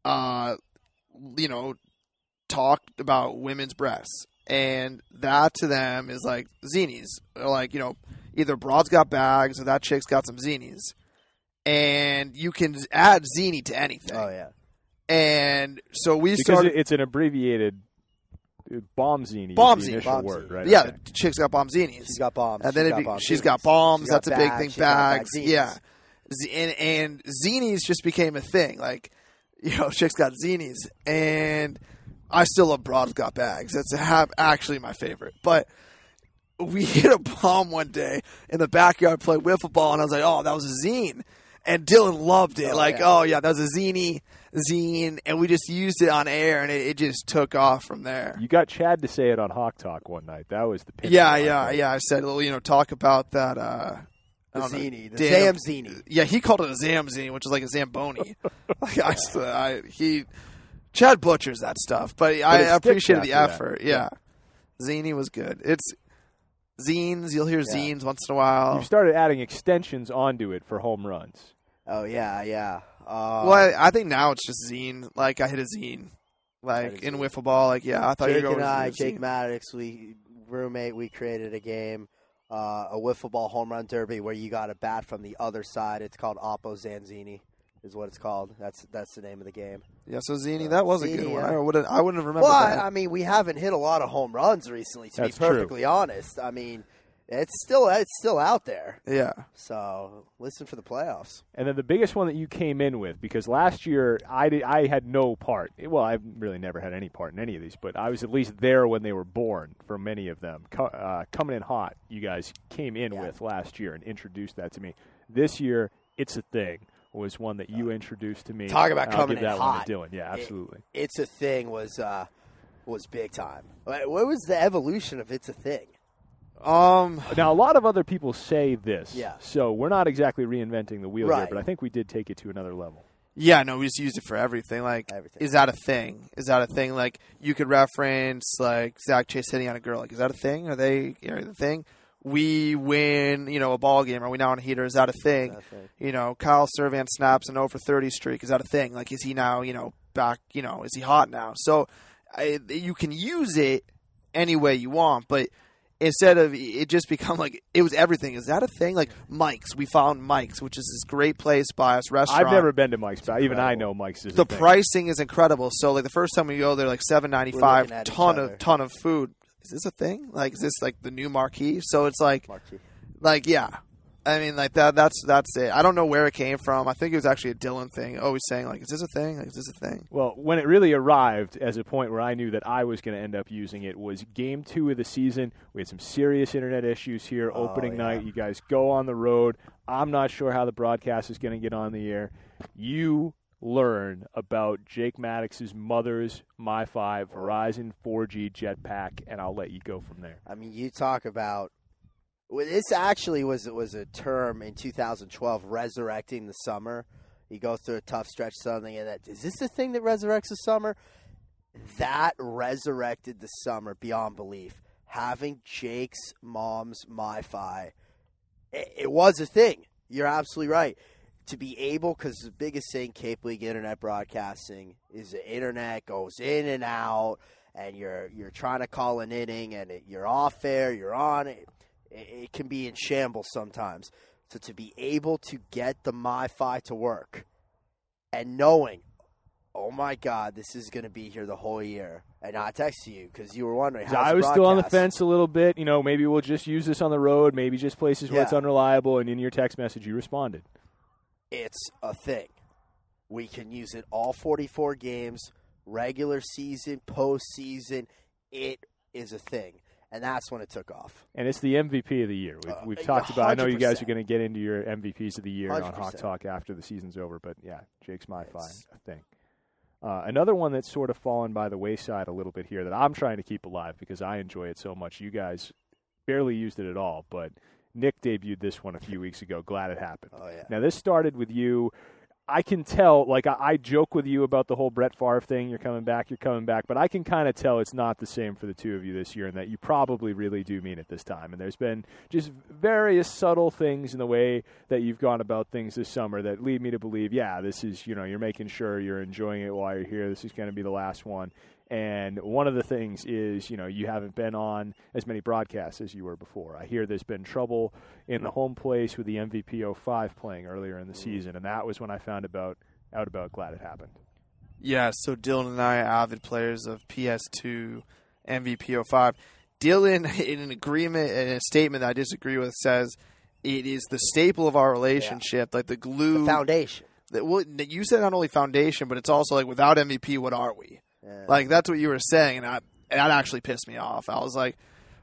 uh, you know, talked about women's breasts, and that to them is like zinies. Like, you know, either broad's got bags or that chick's got some zinies, and you can add zini to anything. Oh yeah. And so we Because started. it's an abbreviated uh, bombzini. Bomb the zini. initial Bomb word, zini. right? yeah, okay. the chick's got bomb zinis. She's got bombs. and then she's it got be, bombs. she's got bombs. She's got That's a big thing. she's Bags. bags, Yeah. Z- And, and zinies just became a thing. Like, you know, chicks got zinies. And I still love broads got bags. That's ha- actually my favorite. But we hit a bomb one day in the backyard, played wiffle ball, and I was like, oh, that was a zine. And Dylan loved it. Oh, like, yeah. oh, yeah, that was a zini, zine. And we just used it on air, and it, it just took off from there. You got Chad to say it on Hawk Talk one night. That was the Yeah, yeah, yeah. I said, well, you know, talk about that. Uh, The zini, the damn- Zamzini. Yeah, he called it a Zamzini, which is like a Zamboni. like I, I, he, Chad butchers that stuff, but, I, it sticks appreciated the after that. effort. Yeah. Zini was good. It's zines. You'll hear Yeah. zines once in a while. You started adding extensions onto it for home runs. Oh yeah, yeah. Uh, well, I, I think now it's just zine. Like I hit a zine, like Hit a in zine. wiffle ball. Like yeah, I thought Jake you were and going I, to Jake Maddox, we roommate, we created a game, uh, a wiffle ball home run derby where you got a bat from the other side. It's called Oppo Zanzini, is what it's called. That's that's the name of the game. Yeah, so zini, that was a good one. I wouldn't, I wouldn't have remembered Well, that. I, I mean, we haven't hit a lot of home runs recently. To That's be true. perfectly honest, I mean, it's still it's still out there. yeah. So listen for the playoffs. And then the biggest one that you came in with, because last year I, did, I had no part. Well, I've really never had any part in any of these, but I was at least there when they were born for many of them. Co- uh, coming in hot, you guys came in Yeah. with last year and introduced that to me. This year, it's a thing. Was one that you introduced to me. Talk about and I'll coming give in that hot. one to Dylan. Yeah, absolutely. It's a thing was uh, was big time. What what was the evolution of it's a thing? Um, Now, a lot of other people say this. Yeah. So we're not exactly reinventing the wheel here, but I think we did take it to another level. yeah, no, we just use it for everything. Like, Everything. is that a thing? Is that a thing? Like, you could reference like Zach Chase hitting on a girl. Like, is that a thing? Are they are they the thing? We win, you know, a ball game. Are we now on a heater? Is that a thing? You know, Kyle Servan snaps an over 30 streak. Is that a thing? Like, is he now, you know, back, you know, is he hot now? So I, you can use it any way you want, but instead of it just become like, it was everything. Is that a thing? Like, Mike's. We found Mike's, which is this great place by us restaurant. I've never been to Mike's, but even I know Mike's is the pricing is incredible. So, like, the first time we go, they're like seven ninety five, looking at each ton of ton of food. Is this a thing? Like, is this like the new marquee? So it's like, Marquee. like yeah i mean like that that's that's it i don't know where it came from i think it was actually a dylan thing always saying like is this a thing like is this a thing Well, when it really arrived as a point where I knew that I was going to end up using it was game two of the season. We had some serious internet issues here Oh, opening yeah. night. You guys go on the road. I'm not sure how the broadcast is going to get on the air. You learn about Jake Maddox's mother's MiFi Verizon 4G jetpack, and I'll let you go from there. I mean, you talk about well, this actually was was a term in 2012, resurrecting the summer. You go through a tough stretch, something, and that is this the thing that resurrects the summer? That resurrected the summer beyond belief. Having Jake's mom's MiFi, it, it was a thing. You're absolutely right. To be able, because the biggest thing Cape League internet broadcasting is the internet goes in and out, and you're you're trying to call an inning, and it, you're off air, you're on it. It, it can be in shambles sometimes. So to be able to get the MiFi to work, and knowing, oh my God, this is going to be here the whole year, and I texted you because you were wondering. I was still on the fence a little bit. You know, maybe we'll just use this on the road, maybe just places where it's unreliable. And in your text message, you responded. It's a thing. We can use it all 44 games, regular season, postseason. It is a thing. And that's when it took off. And it's the MVP of the year. We've, Uh, we've a talked about. I know you guys are going to get into your MVPs of the year on Hawk Talk after the season's over, but yeah, Jake's MiFi thing. Uh, another one that's sort of fallen by the wayside a little bit here that I'm trying to keep alive because I enjoy it so much. You guys barely used it at all, but Nick debuted this one a few weeks ago. Glad it happened. Oh, yeah. Now this started with you. I can tell, like I, I joke with you about the whole Brett Favre thing. You're coming back, you're coming back, but I can kind of tell it's not the same for the two of you this year, and that you probably really do mean it this time. And there's been just various subtle things in the way that you've gone about things this summer that lead me to believe, yeah, this is you know you're making sure you're enjoying it while you're here. This is going to be the last one. And one of the things is, you know, you haven't been on as many broadcasts as you were before. I hear there's been trouble in the home place with the MVP 05 playing earlier in the season, and that was when I found about out about glad it happened. yeah so dylan and i are avid players of ps2 mvp 05 dylan in an agreement in a statement that i disagree with says it is the staple of our relationship like the glue The foundation. that well, you said not only foundation but it's also like without mvp what are we Yeah. Like that's what you were saying, and I, that actually pissed me off. I was like,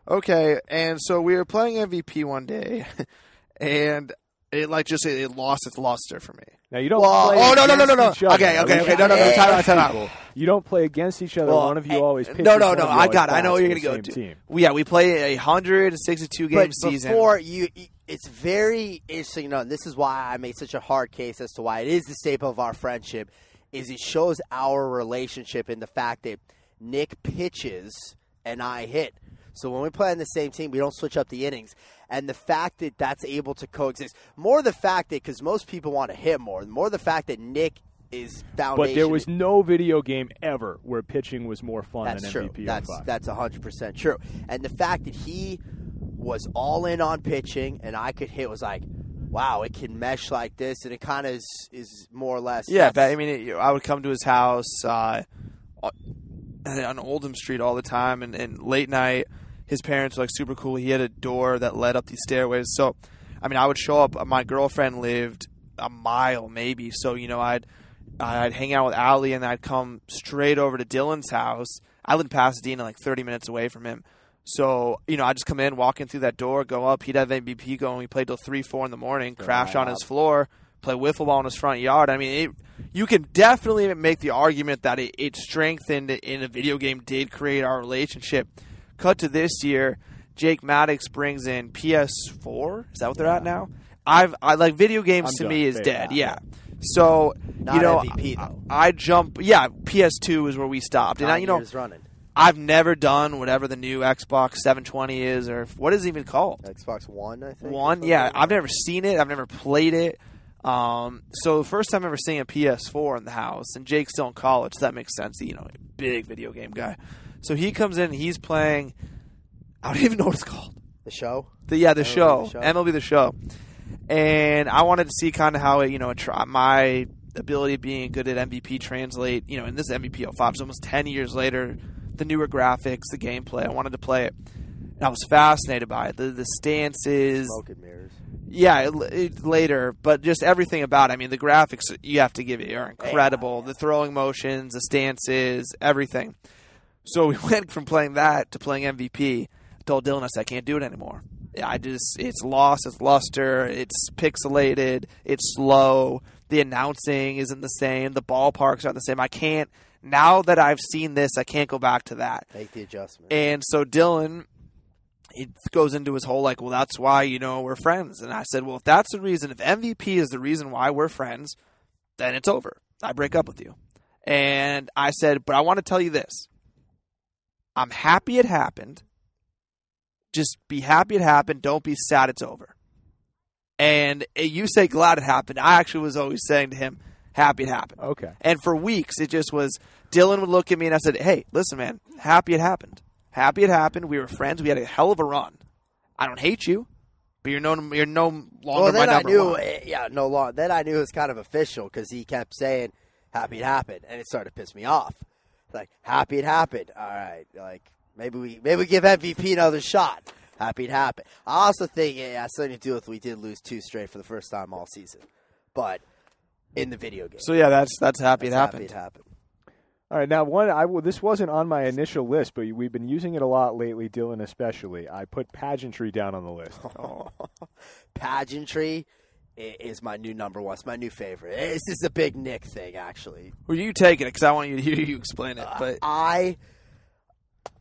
okay. And so we were playing MVP one day, and it like just it, it lost its luster for me. Now you don't. Well- play Oh, no, no, no, no, no. against each other. Okay, okay, okay. No, no, no, time out, time out. You don't play against each other. Well, one of you always no, no, no, I got it. I know what you're gonna go to. Team. Well, yeah, we play a hundred and sixty-two game but season. before you, you- it's very interesting. You know, this is why I made such a hard case as to why it is the staple of our friendship. Is it shows our relationship in the fact that Nick pitches and I hit. So when we play on the same team, we don't switch up the innings. And the fact that that's able to coexist, more the fact that because most people want to hit more, more the fact that Nick is foundation. But there was no video game ever where pitching was more fun That's than true. MVP That's 05. that's hundred percent true. And the fact that he was all in on pitching and I could hit was like, wow, it can mesh like this, and it kind of is, is more or less. Yeah, but, I mean, it, I would come to his house uh, on Oldham Street all the time, and, and late night, his parents were like super cool. He had a door that led up these stairways, so I mean, I would show up. My girlfriend lived a mile, maybe, so you know, I'd I'd hang out with Allie, and I'd come straight over to Dylan's house. I live in Pasadena, like 30 minutes away from him. So, you know, I just come in, walk in through that door, go up. He'd have MVP going. We played till 3, 4 in the morning, crash on his floor, play wiffle ball in his front yard. I mean, it, you can definitely make the argument that it, it strengthened in a video game did create our relationship. Cut to this year, Jake Maddox brings in PS4. Is that what they're at now? I've I like video games I'm to me is dead. Yeah. So Not you know, MVP. I, I jump. Yeah, PS2 is where we stopped, and I, you know, running. I've never done whatever the new Xbox 720 is, or what is it even called? Xbox One, I think. One, yeah. like I've never seen it. I've never played it. Um, so the first time ever seeing a PS4 in the house, and Jake's still in college, so that makes sense. You know, big video game guy. So he comes in, and he's playing. I don't even know what it's called. the show. The yeah, the MLB show, The Show. MLB the show, and I wanted to see kind of how it, you know, my ability of being good at MVP translate. You know, and this is MVP 05, so almost ten years later, the newer graphics, the gameplay. I wanted to play it. And I was fascinated by it. The the stances, Smoke and mirrors. yeah, it, it, later, but just everything about. It. I mean, the graphics you have to give it are incredible. The throwing motions, the stances, everything. So we went from playing that to playing MVP. I told Dylan, I said, I can't do it anymore. I just, it's lost its luster. It's pixelated. It's slow. The announcing isn't the same. The ballparks aren't the same. I can't. Now that I've seen this, I can't go back to that. Make the adjustment. And so Dylan, it goes into his whole like, well, that's why you know we're friends. And I said, well, if that's the reason, if MVP is the reason why we're friends, then it's over. I break up with you. And I said, but I want to tell you this. I'm happy it happened. Just be happy it happened. Don't be sad it's over. And you say glad it happened. I actually was always saying to him, happy it happened. Okay. And for weeks, it just was Dylan would look at me and I said, Hey, listen, man, happy it happened. Happy it happened. We were friends. We had a hell of a run. I don't hate you, but you're no, you're no longer well, my then I number knew. one. eh, Yeah, no long. Then I knew it was kind of official because he kept saying "happy it happened," and it started to piss me off. Like happy it happened. All right, like maybe we maybe we give MVP another shot. Happy it happened. I also think yeah, it has something to do with we did lose two straight for the first time all season, but in the video game. So yeah, that's that's happy That's it happened. Happy it happened. All right, now one I will, this wasn't on my initial list, but we've been using it a lot lately, Dylan especially. I put pageantry down on the list. Pageantry is my new number one. It's my new favorite. This is a big Nick thing, actually. Well, you take it because I want you to hear you explain it. Uh, But I,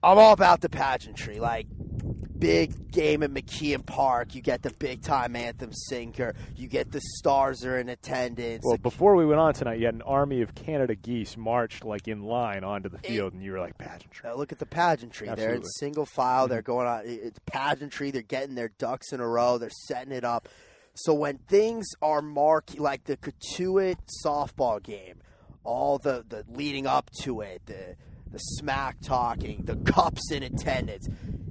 I'm all about the pageantry. Like big game at McKeon Park, you get the big time anthem singer. You get the stars are in attendance. Well, before we went on tonight, you had an army of Canada geese marched like in line onto the field, and you were like pageantry. Uh, look at the pageantry. They're in single file. They're going on. It's pageantry. They're getting their ducks in a row. They're setting it up. So when things are marked like the Cotuit softball game, all the, the leading up to it, the the smack talking, the cups in attendance,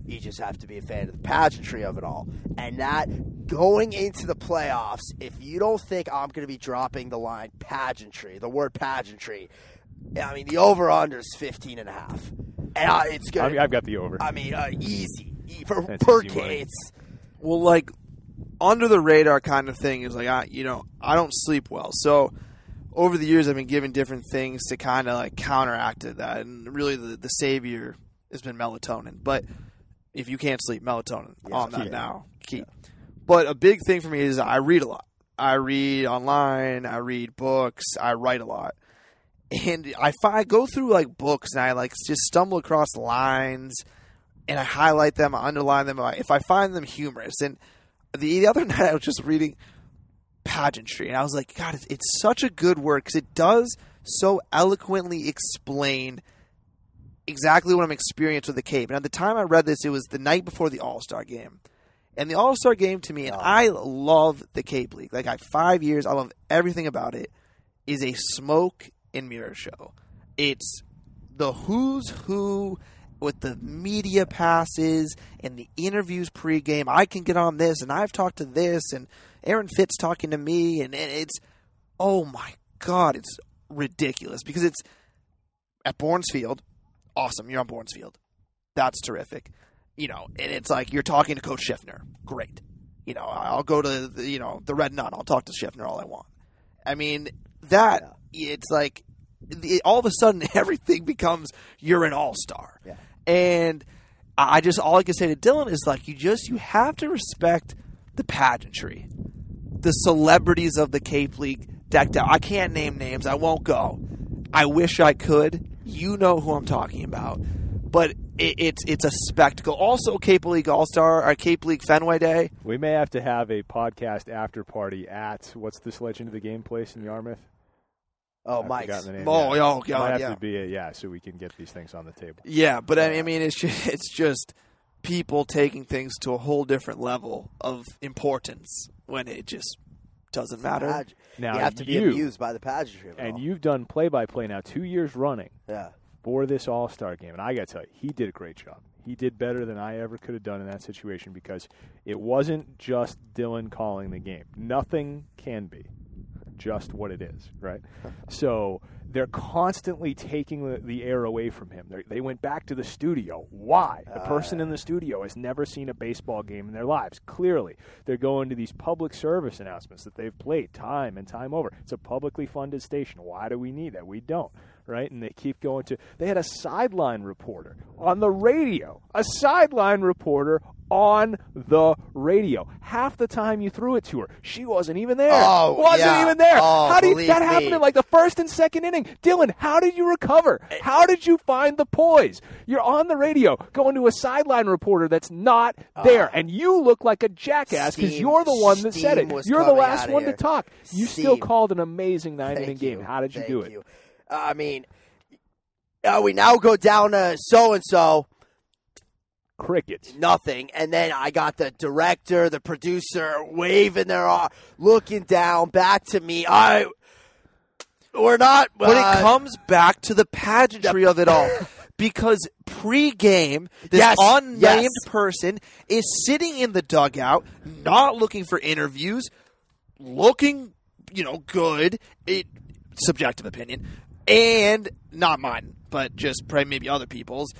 you just have to be a fan of the pageantry of it all. And that going into the playoffs, if you don't think I'm going to be dropping the line pageantry, the word pageantry, I mean the over under is 15 and a half. And I, it's I going mean, I've got the over. I mean, uh, easy for That's per easy game. money. Well, like under the radar kind of thing is like I, you know, I don't sleep well, so over the years I've been given different things to kind of like counteract that, and really the the savior has been melatonin. But if you can't sleep, melatonin Yeah, on that now, keep. But a big thing for me is I read a lot. I read online. I read books. I write a lot. And I fi- go through like books and I like just stumble across lines and I highlight them, I underline them if I find them humorous. And the, the other night I was just reading pageantry and I was like, God, it's, it's such a good word because it does so eloquently explain exactly what I'm experiencing with the Cape. And at the time I read this, it was the night before the All Star game. And the All Star game to me, and Oh. I love the Cape League. Like I five years, I love everything about it. Is a smoke and mirror show. It's the who's who with the media passes and the interviews pregame. I can get on this, and I've talked to this, and Aaron Fitt talking to me, and, and it's oh my god, it's ridiculous because it's at Bourne's Field. Awesome, you're on Bourne's Field. That's terrific. You know, and it's like you're talking to Coach Schiffner. Great. You know, I'll go to the, you know the Red Nun. I'll talk to Schiffner all I want. I mean that it's like it, all of a sudden everything becomes you're an all star. Yeah. And I just all I can say to Dylan is like you just you have to respect the pageantry. the celebrities of the Cape League decked out. I can't name names. I won't go. I wish I could. You know who I'm talking about. But it, it's it's a spectacle. Also, Cape League All Star our uh, Cape League Fenway Day. We may have to have a podcast after party at what's this Legend of the Game place in Yarmouth? Oh, I've Mike's. forgotten the name. Oh, yeah. oh, Might God, have yeah. to be a, yeah, so we can get these things on the table. Yeah, but I I mean, it's just, it's just people taking things to a whole different level of importance when it just doesn't matter. Page- Now you have to be you- amused by the pageantry. Of it And all. you've done play-by-play now two years running yeah. for this All-Star game, and I got to tell you, he did a great job. He did better than I ever could have done in that situation because it wasn't just Dylan calling the game. Nothing can be just what it is, right? So they're constantly taking the, the air away from him. They're, they went back to the studio. Why? The uh. person in the studio has never seen a baseball game in their lives. Clearly, they're going to these public service announcements that they've played time and time over. It's a publicly funded station. Why do we need that? We don't, right? And they keep going to. They had a sideline reporter on the radio, a sideline reporter on the radio. Half the time you threw it to her, she wasn't even there. Oh, wasn't yeah. even there. Oh, how believe that happened me. in like the first and second inning? Dylan, how did you recover? How did you find the poise? You're on the radio going to a sideline reporter that's not there, and you look like a jackass because you're the one that said it. You're the last one here. to talk. You still called an amazing nine inning game. How did you Thank do it? you. I mean, uh, we now go down to so and so, Crickets. nothing, and then I got the director, the producer waving their arm, looking down back to me. I, we're not. But uh, it comes back to the pageantry of it all. Because pre-game, this Yes, unnamed yes. person is sitting in the dugout, not looking for interviews, looking, you know, good. It subjective opinion, and not mine, but just maybe other people's.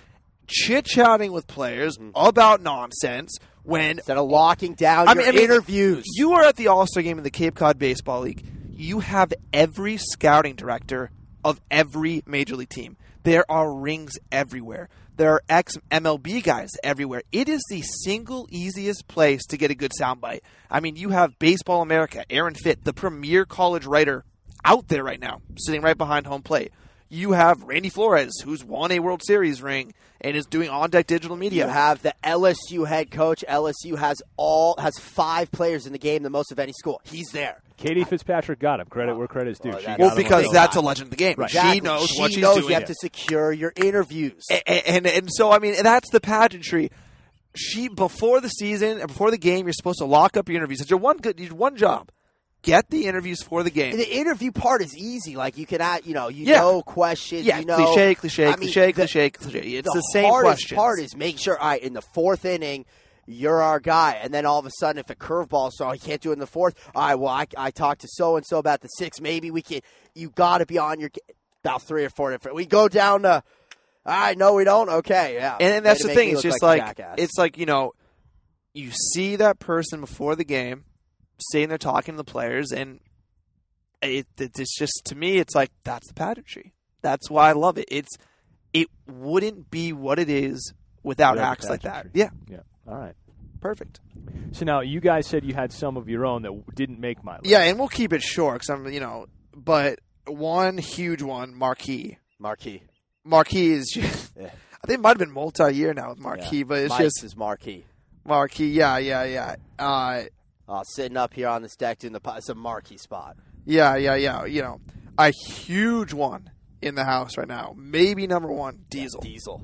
Chit chatting with players Mm-hmm. about nonsense when instead of locking down I your mean, I mean, interviews. You are at the All Star game in the Cape Cod Baseball League. You have every scouting director of every major league team. There are rings everywhere. There are ex MLB guys everywhere. It is the single easiest place to get a good soundbite. I mean, you have Baseball America, Aaron Fitt, the premier college writer out there right now, sitting right behind home plate. You have Randy Flores, who's won a World Series ring and is doing on deck digital media. You have the LSU head coach. LSU has all has five players in the game, the most of any school. He's there. Katie Fitzpatrick got him. Credit where credit's due. Well, She that- well, because that's a legend of the game. Right. She knows She what she's knows doing. you have to secure your interviews. and, and and so I mean that's the pageantry. She before the season and before the game, you're supposed to lock up your interviews. It's your one good, your one job. Get the interviews for the game. the interview part is easy. Like you can, add, you know, you Yeah. know questions. yeah, you know, cliche, cliche, I mean, cliche, the- cliche, cliche. It's the, the same question. part is make sure. All right, in the fourth inning, you're our guy, and then all of a sudden, if a curveball, so I can't do it in the fourth. All right, well, I, I talked to so and so about the six. Maybe we can. You got to be on your about three or four different. We go down to. All right, no, we don't. Okay, yeah, and, and that's the thing. It's just like, like, it's like you know, you see that person before the game, sitting there talking to the players, and it, it- it's just to me, it's like that's the pageantry. That's why I love it. It's it wouldn't be what it is without Without acts like that. Yeah, Yeah. All right. perfect. So now you guys said you had some of your own that didn't make my list. Yeah, and we'll keep it short because I'm, you know, but one huge one, Marquee. marquee. Marquee is just, Yeah. I think it might have been multi-year now with Marquee, but it's Mike's just is marquee. Marquee. Yeah, yeah, yeah. Uh, Uh, sitting up here on this deck doing the it's a marquee spot. yeah, yeah, yeah. You know, a huge one in the house right now. Maybe number one, Diesel. Diesel.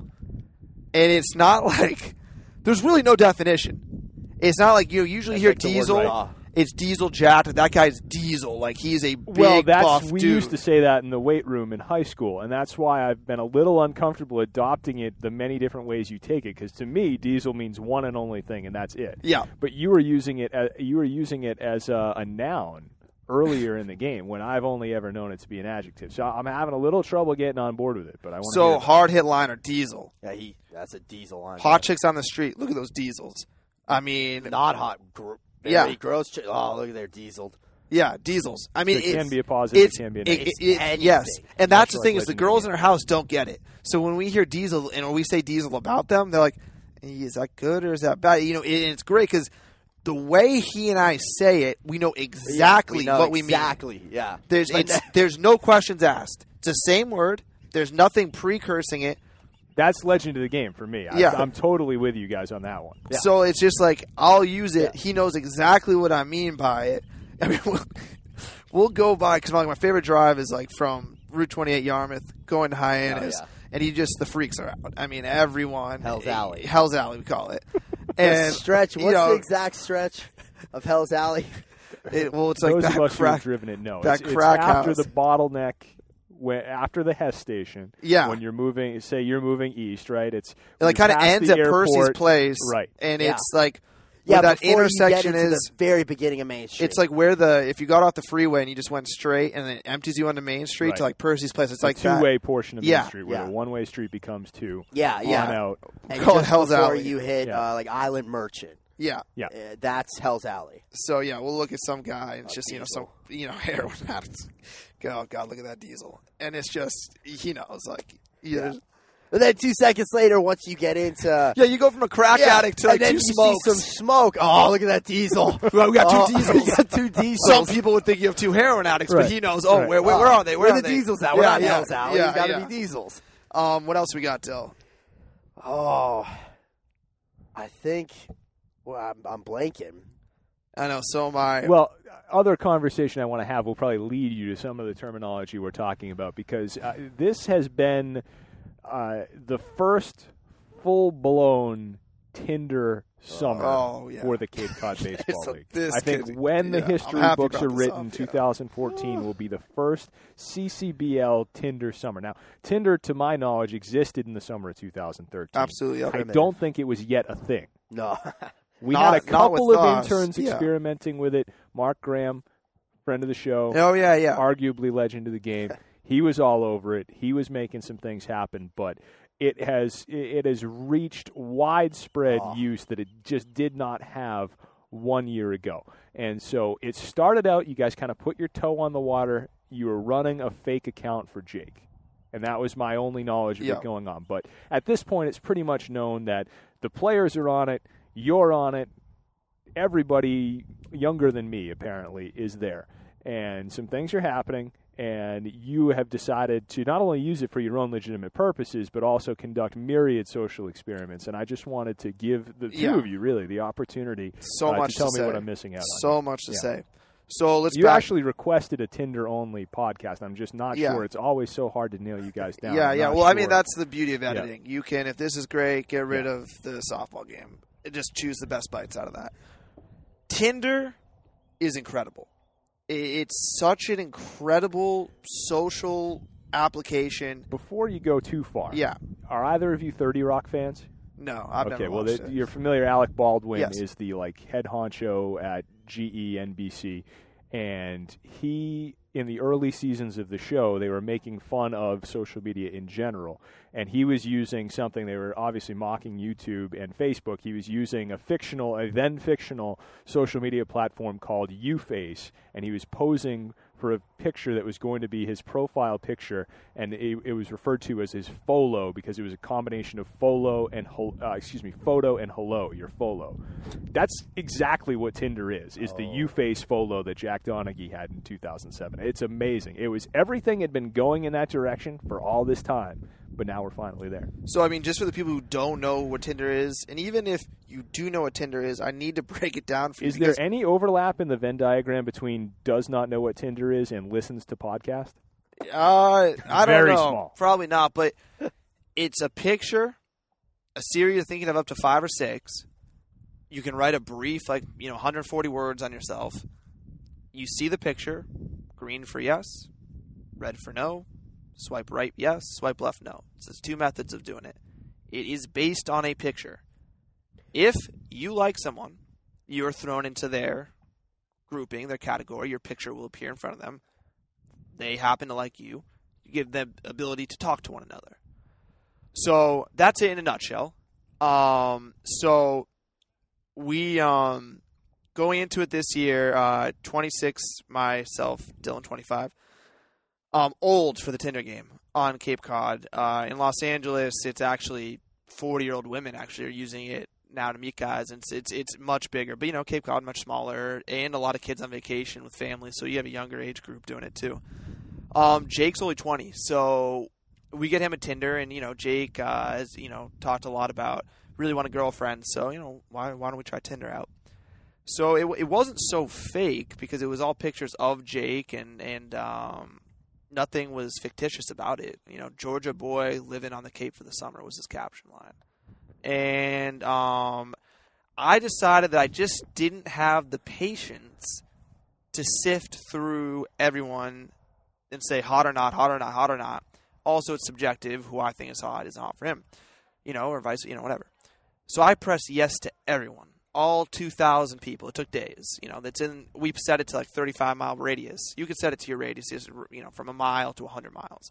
and it's not like there's really no definition. It's not like you usually hear like the word Diesel. Raw. It's Diesel jacked. That guy's Diesel. Like he's a big Well, that's buff we dude. used to say that in the weight room in high school, and that's why I've been a little uncomfortable adopting it the many different ways you take it. Because to me, diesel means one and only thing, and that's it. Yeah. But you were using it. As, you were using it as a, a noun earlier in the game when I've only ever known it to be an adjective. So I'm having a little trouble getting on board with it. But I want So hard hit liner Diesel. Yeah, he. That's a diesel line. Hot chicks on the street. Look at those Diesels. I mean, not hot. Gr- Yeah. very gross. Ch- oh, look at their dieseled. yeah, Diesels. I mean, It can be a positive. It's, it can be a negative. it- it- anything. yes, and that's Much the thing is the girls in our house don't get it. So when we hear Diesel and when we say Diesel about them, they're like, "Is that good or is that bad?" You know, and it's great because the way he and I say it, we know exactly we know what we mean. exactly. Yeah. There's it's, there's no questions asked. It's the same word. There's nothing precursing it. That's legend of the game for me. I, Yeah. I'm totally with you guys on that one. So it's just like I'll use it. He knows exactly what I mean by it. I mean, we'll, we'll go by because like my favorite drive is like from Route 28 Yarmouth going to Hyannis, Oh, yeah. and he just the freaks are out. I mean, everyone Hell's eh, Alley. Hell's Alley, we call it. The And stretch. you What's know, the exact stretch of Hell's Alley? it- well, it's like Those that of us who crack. have driven it No, that it's, it's crack after house. the bottleneck. When, after the Hess station, Yeah. When you're moving, say you're moving east, right? It's It like kind of ends the at Percy's place, right? And Yeah. it's like Yeah, that before you intersection is. the very beginning of Main Street. It's like where the if you got off the freeway and you just went straight and then it empties you onto Main Street Right. to like Percy's place. It's the like that. two-way portion of Yeah. Main Street, where Yeah. the one-way street becomes two. yeah, On yeah. out. And Call it just Hell's before Alley. you hit Yeah. uh, like Island Merchant, Yeah. Yeah. uh, that's Hell's Alley. So yeah, we'll look at some guy and it's A just you know some you know heroin addicts. Oh God, look at that diesel, and it's just he knows like yeah. And then two seconds later, once you get into Yeah, you go from a crack Yeah, addict to like and then two you smokes. see some smoke. Oh, look at that diesel. Well, we got two Oh, diesels. we got two diesels. Some people would think you have two heroin addicts, Right. but he knows. Oh, Right. where, where, where are they? Where, Where are the they? diesels at? We're Yeah, not yeah, Hell's Alley. Yeah, you got to yeah. be diesels. Um, what else we got, Dill? Oh, I think. Well, I'm, I'm blanking. I know. So am I. Well, other conversation I want to have will probably lead you to some of the terminology we're talking about because uh, this has been uh, the first full-blown Tinder summer Oh, yeah. for the Cape Cod Baseball So League. this I think kid- when the yeah, I'm history books are written, up, yeah. 2014 will be the first CCBL Tinder summer. Now, Tinder, to my knowledge, existed in the summer of 2013. absolutely. I Okay. don't think it was yet a thing. No. We Not- had a couple of us, interns yeah. experimenting with it. Mark Graham, friend of the show, Oh yeah, yeah. arguably legend of the game. He was all over it. He was making some things happen, but it has it has reached widespread Oh. use that it just did not have one year ago. And so it started out. You guys kind of put your toe on the water. You were running a fake account for Jake. And that was my only knowledge of Yeah. it going on. But at this point, it's pretty much known that the players are on it, you're on it, everybody younger than me apparently is there and some things are happening and you have decided to not only use it for your own legitimate purposes but also conduct myriad social experiments and i just wanted to give the two Yeah. of you really the opportunity so uh, much to tell me say. what i'm missing out on So much to Yeah. say. So let's you back. actually requested a tinder only podcast i'm just not Yeah. sure it's always so hard to nail you guys down yeah, I'm yeah. Well, I mean that's the beauty of editing. You can, if this is great, get rid of the softball game. Just choose the best bites out of that. Tinder is incredible. It's such an incredible social application. before you go too far Yeah. are either of you 30 rock fans No, I've okay, never well, watched the, you're familiar. Alec Baldwin Yes. is the like head honcho at GE NBC, and he in the early seasons of the show they were making fun of social media in general, and he was using something they were obviously mocking YouTube and Facebook. He was using a fictional, a then fictional social media platform called UFace, and he was posing for a picture that was going to be his profile picture, and it, it was referred to as his folo because it was a combination of folo and uh, excuse me, photo and hello, your folo. That's exactly what Tinder is. Is the Oh. UFace folo that Jack Donaghy had in 2007. It's amazing. It was everything had been going in that direction for all this time, but now we're finally there. So I mean, just for the people who don't know what Tinder is, and even if you do know what Tinder is, I need to break it down for you. Is there any overlap in the Venn diagram between does not know what Tinder is and listens to podcast? Uh, I don't Very know. small. Probably not, but it's a picture, a series thinking of up to five or six. You can write a brief, like, you know, 140 words on yourself. You see the picture, green for yes, red for no, swipe right yes, swipe left no. So there's two methods of doing it. It is based on a picture. If you like someone, you're thrown into their grouping, their category, your picture will appear in front of them they happen to like you, you give them ability to talk to one another. So that's it in a nutshell. Um, so we um, going into it this year, uh, 26 myself, Dylan 25. Um, old for the Tinder game on Cape Cod. Uh, in Los Angeles, it's actually 40 year old women actually are using it now to meet guys, and it's, it's it's much bigger. But you know, Cape Cod much smaller, and a lot of kids on vacation with families, so you have a younger age group doing it too. Um, Jake's only twenty, so we get him a Tinder, and you know, Jake uh, has you know talked a lot about really want a girlfriend, so you know, why why don't we try Tinder out? So it it wasn't so fake because it was all pictures of Jake and and um, nothing was fictitious about it. You know, Georgia boy living on the Cape for the summer was his caption line, and um, I decided that I just didn't have the patience to sift through everyone and say hot or not, hot or not, hot or not. Also, it's subjective. Who I think is hot is not for him, you know, or vice, you know, whatever. So I pressed yes to everyone, all 2,000 people. It took days. You know, that's in. We set it to like 35 mile radius. You could set it to your radius, you know, from a mile to 100 miles.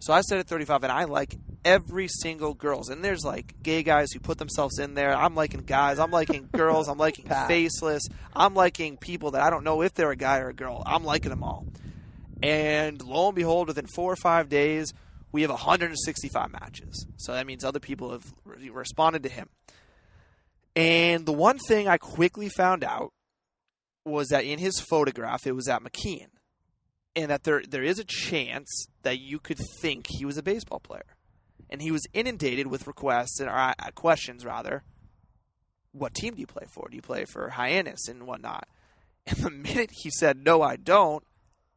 So I set it 35, and I like every single girls. And there's like gay guys who put themselves in there. I'm liking guys. I'm liking girls. I'm liking faceless. I'm liking people that I don't know if they're a guy or a girl. I'm liking them all. And lo and behold, within four or five days, we have 165 matches. So that means other people have re- responded to him. And the one thing I quickly found out was that in his photograph, it was at McKeon, and that there there is a chance that you could think he was a baseball player, and he was inundated with requests and or, uh, questions rather. What team do you play for? Do you play for Hyannis and whatnot? And the minute he said no, I don't,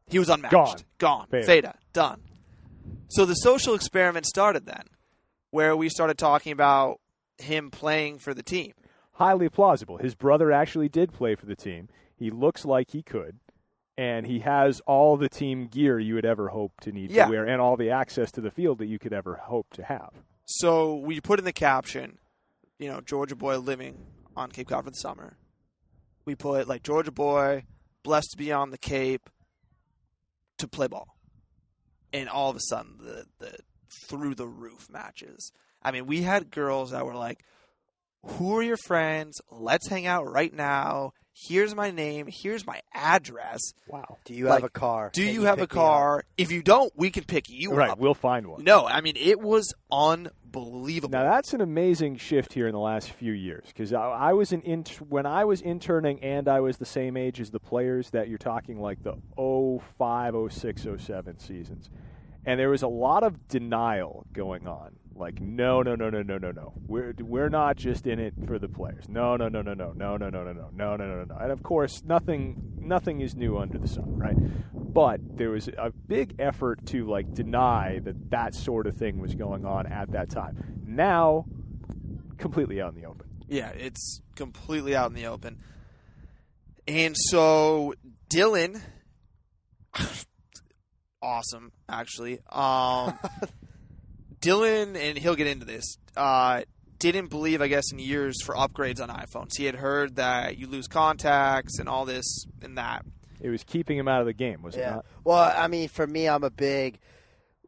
he was unmatched, Gone. gone, Fade. Fada, done. So the social experiment started then, where we started talking about him playing for the team. Highly plausible. His brother actually did play for the team. He looks like he could, and he has all the team gear you would ever hope to need Yeah. to wear, and all the access to the field that you could ever hope to have. So we put in the caption, you know, Georgia boy living on Cape Cod for the summer. We put like Georgia boy, blessed to be on the Cape, to play ball, and all of a sudden the the through the roof matches. I mean, we had girls that were like, "Who are your friends? Let's hang out right now. Here's my name. Here's my address. Wow. Do you Like, have a car? Do Can you have a pick me up? car? If you don't, we can pick you Right, up." we'll find one. No, I mean it was unbelievable. Now that's an amazing shift here in the last few years because I, I was an int- when I was interning and I was the same age as the players that you're talking like the 05, 06, 07 seasons, and there was a lot of denial going on. Like no, no, no, no, no, no, no. We're we're not just in it for the players. No, no, no, no, no, no, no, no, no, no, no, no, no, no. And of course, nothing nothing is new under the sun, right? But there was a big effort to like deny that that sort of thing was going on at that time. Now, completely out in the open. Yeah, it's completely out in the open. And so Dylan awesome actually. Um Dylan and he'll get into this. Uh didn't believe I guess in years for upgrades on iPhones. He had heard that you lose contacts and all this and that. It was keeping him out of the game, was it Yeah. not? Well, I mean, for me, I'm a big.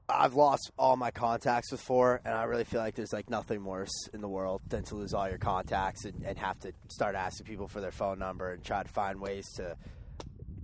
I've lost all my contacts before, and I really feel like there's like nothing worse in the world than to lose all your contacts and, and have to start asking people for their phone number and try to find ways to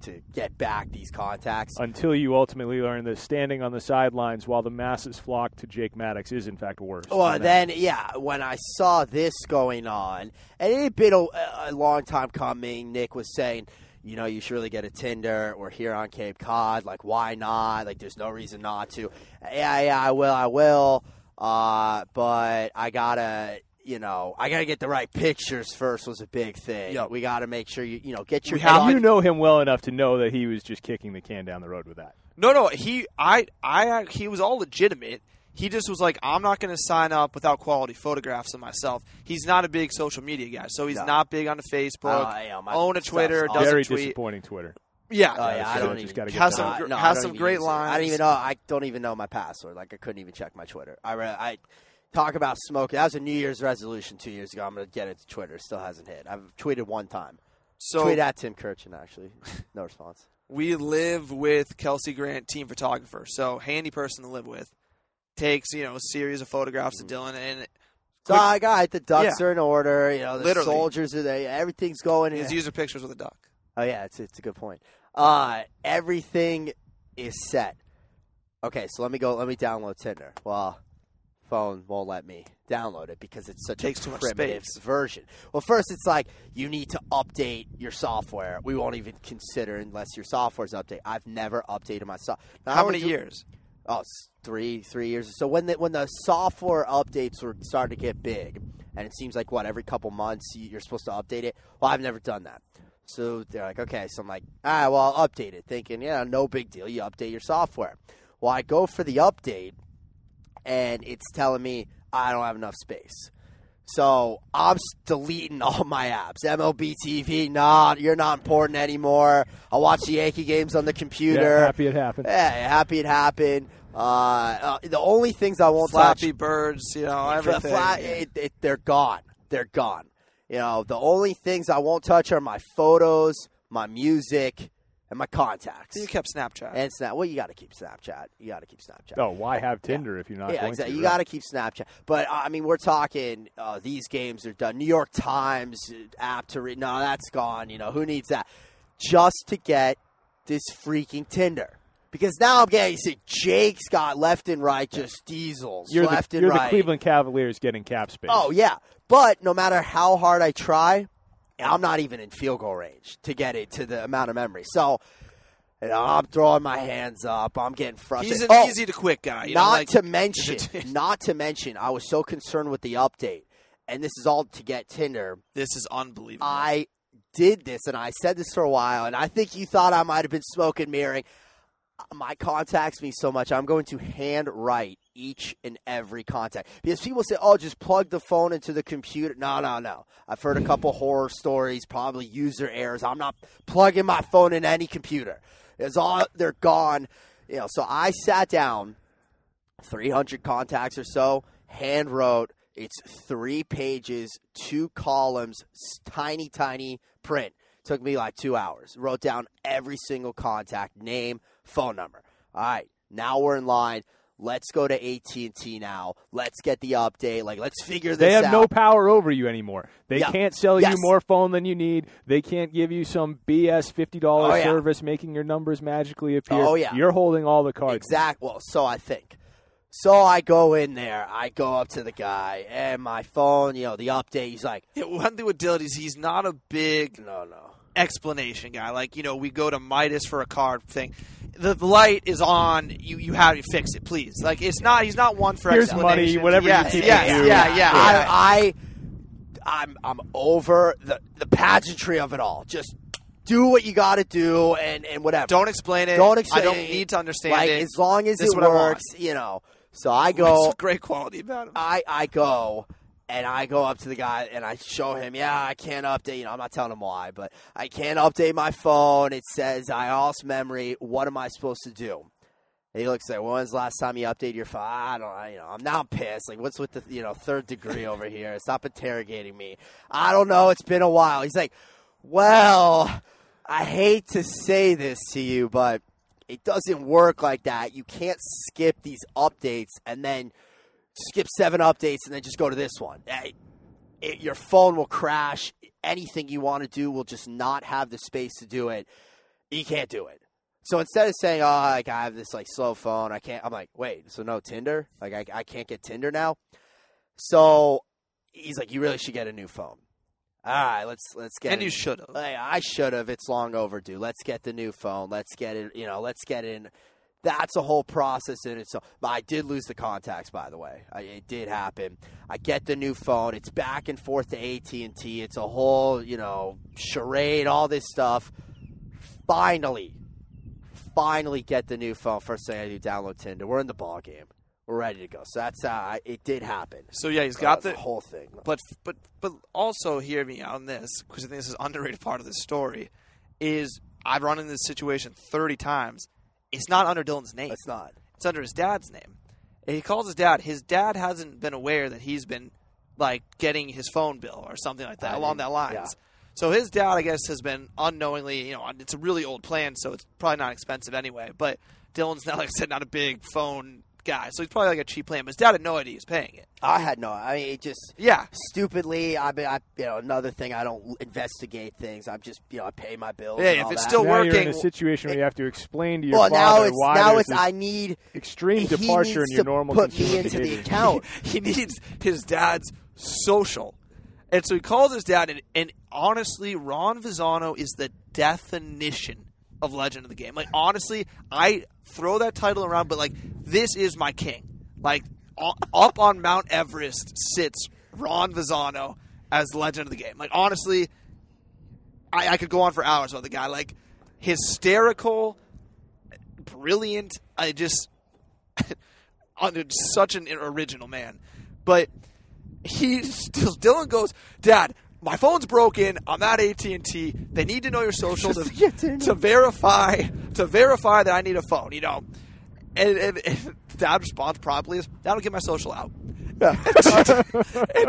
to get back these contacts. Until you ultimately learn that standing on the sidelines while the masses flock to Jake Maddox is in fact worse. Well, than that. then, yeah, when I saw this going on, and it had been a, a long time coming, Nick was saying, you know, you should really get a Tinder. We're here on Cape Cod. Like, why not? Like, there's no reason not to. Yeah, yeah, I will, I will. Uh, but I gotta, you know, I gotta get the right pictures first. Was a big thing. Yep. We gotta make sure you, you know, get your head you know him well enough to know that he was just kicking the can down the road with that. No, no, he I I he was all legitimate. He just was like, I'm not going to sign up without quality photographs of myself. He's not a big social media guy, so he's No. not big on the Facebook. Oh, yeah, my own a Twitter, doesn't Very tweet. disappointing Twitter. Yeah, Oh yeah, I don't just even. gotta get Has some no, has some great lines. I don't even know. I don't even know my password. Like I couldn't even check my Twitter. I re- I talk about smoking. That was a New Year's resolution two years ago. I'm gonna get it to Twitter. Still hasn't hit. I've tweeted one time. so Tweet at Tim Kirchin. Actually, no response. we live with Kelsey Grant, team photographer, so handy person to live with. Takes you know a series of photographs of Dylan, and So I got the ducks Yeah. are in order. You know, the Literally. soldiers are there. Everything's going. his user pictures with a duck. Oh yeah, it's it's a good point. Uh, everything is set. Okay, so let me go. Let me download Tinder. Well, phone won't let me download it because it's such Takes a too much primitive space. version. Well, first it's like you need to update your software. We won't even consider unless your software's update. I've never updated my software. How many years? Oh, three three years. So when the when the software updates were starting to get big, and it seems like what every couple months you- you're supposed to update it. Well, I've never done that. So they're like, okay. So I'm like, ah, well, I'll update it, thinking, yeah, no big deal. You update your software. Well, I go for the update, and it's telling me I don't have enough space. So I'm deleting all my apps. MLB TV, not you're not important anymore. I watch the Yankee games on the computer. Yeah, happy it happened. Yeah, happy it happened. Uh, uh, the only things I won't Flappy touch, Birds, you know, Fla- everything. fla- it, it, they're gone. They're gone. You know, the only things I won't touch are my photos, my music, and my contacts. you kept Snapchat. And Snap. Well, you got to keep Snapchat. You got to keep Snapchat. Oh, why have Tinder if you're not yeah, going exactly. to? You right? got to keep Snapchat. But uh, I mean, we're talking uh, these games are done. New York Times uh, app to read. No, that's gone. You know who needs that? Just to get this freaking Tinder. Because now I'm getting you see, Jake's got left and right just diesels You're, left the, and you're right. the Cleveland Cavaliers getting cap space. Oh yeah, but no matter how hard I try, I'm not even in field goal range to get it to the amount of memory. So you know, I'm throwing my hands up. I'm getting frustrated. He's an Oh, easy to quit guy. You not like- to mention, not to mention, I was so concerned with the update, and this is all to get Tinder. this is unbelievable. I did this, and I said this for a while, and I think you thought I might have been smoke and mirroring. My contacts me so much, I'm going to hand write each and every contact because people say, "Oh, just plug the phone into the computer." No, no, no. I've heard a couple horror stories, probably user errors. I'm not plugging my phone in any computer. It's all they're gone. You know, so I sat down 300 contacts or so, hand wrote. It's three pages, two columns, tiny, tiny print. Took me like two hours. Wrote down every single contact, name, phone number. All right, now we're in line. Let's go to AT and T now. Let's get the update. Like, let's figure this out. They have out. no power over you anymore. They Yeah. can't sell Yes. you more phone than you need. They can't give you some BS fifty dollars Oh, yeah. service making your numbers magically appear. Oh, yeah. You're holding all the cards. Exact. Well, so I think. So I go in there. I go up to the guy, and my phone, you know, the update. He's like, Yeah, one thing with Dylan is he's not a big no, no. Explanation guy. Like you know, we go to Midas for a card thing. The light is on. You you have to fix it, please. Like it's not. He's not one for Here's money, explanations. whatever you Yes, keep yes, it yeah, to. yeah, I, I, I'm, I'm over the the pageantry of it all. Just do what you got to do, and and whatever. Don't explain it. Don't explain I don't need to understand like it. as long as This it is what I want. works, you know. So I That's go. a great quality about him. I, I go and I go up to the guy and I show him, yeah, I can't update. You know, I'm not telling him why, but I can't update my phone. It says I lost memory. What am I supposed to do? And he looks like, when's the last time you updated your phone? I don't, you know, I'm now pissed. Like, what's with the, you know, third degree over here? Stop interrogating me. I don't know. It's been a while. He's like, well, I hate to say this to you, but it doesn't work like that. You can't skip these updates and then skip seven updates and then just go to this one. Eh, it- your phone will crash. Anything you want to do will just not have the space to do it. You can't do it. So instead of saying, "Oh, like I have this like slow phone, I can't," I'm like, "Wait, so no Tinder? Like I, I can't get Tinder now?" So he's like, "You really should get a new phone." All right, let's let's get. and a- you should have. Hey, I should have. It's long overdue. Let's get the new phone. Let's get it. You know, let's get in. That's a whole process in itself. But I did lose the contacts, by the way. I, it did happen. I get the new phone. It's back and forth to AT and T. It's a whole, you know, charade. All this stuff. Finally, finally get the new phone. First thing I do, download Tinder. We're in the ball game. We're ready to go. So that's uh, it. Did happen. So yeah, he's got Uh, the whole thing. But but but also hear me on this because I think this is an underrated part of this story. Is I've run into this situation thirty times. It's not under Dylan's name. It's not. It's under his dad's name. And he calls his dad. His dad hasn't been aware that he's been like getting his phone bill or something like that I along didn't- that lines. yeah. So his dad, I guess, has been unknowingly, you know, it's a really old plan, so it's probably not expensive anyway. But Dylan's not, like I said, not a big phone guy, so he's probably like a cheap plan. But his dad had no idea he's paying it. I had no. I mean, it just Yeah, stupidly. I mean, I you know another thing. I don't investigate things. I'm just you know I pay my bills. Yeah, and if all it's that. still now you're in a situation where you have to explain to your well, now father it's why now it's I need extreme departure in your to normal put me consumer into the account. he needs his dad's social. And so he calls his dad, and, and honestly, Ron Visano is the definition of legend of the game. Like, honestly, I throw that title around, but like, this is my king. Like, up on Mount Everest sits Ron Visano as legend of the game. Like, honestly, I, I could go on for hours about the guy. Like, hysterical, brilliant. I just such an original man. But he still Dylan goes, Dad, my phone's broken. I'm at AT and T. They need to know your social to, to- to verify to verify that I need a phone. You know, and, and, and Dad responds promptly is, "That'll get my social out." and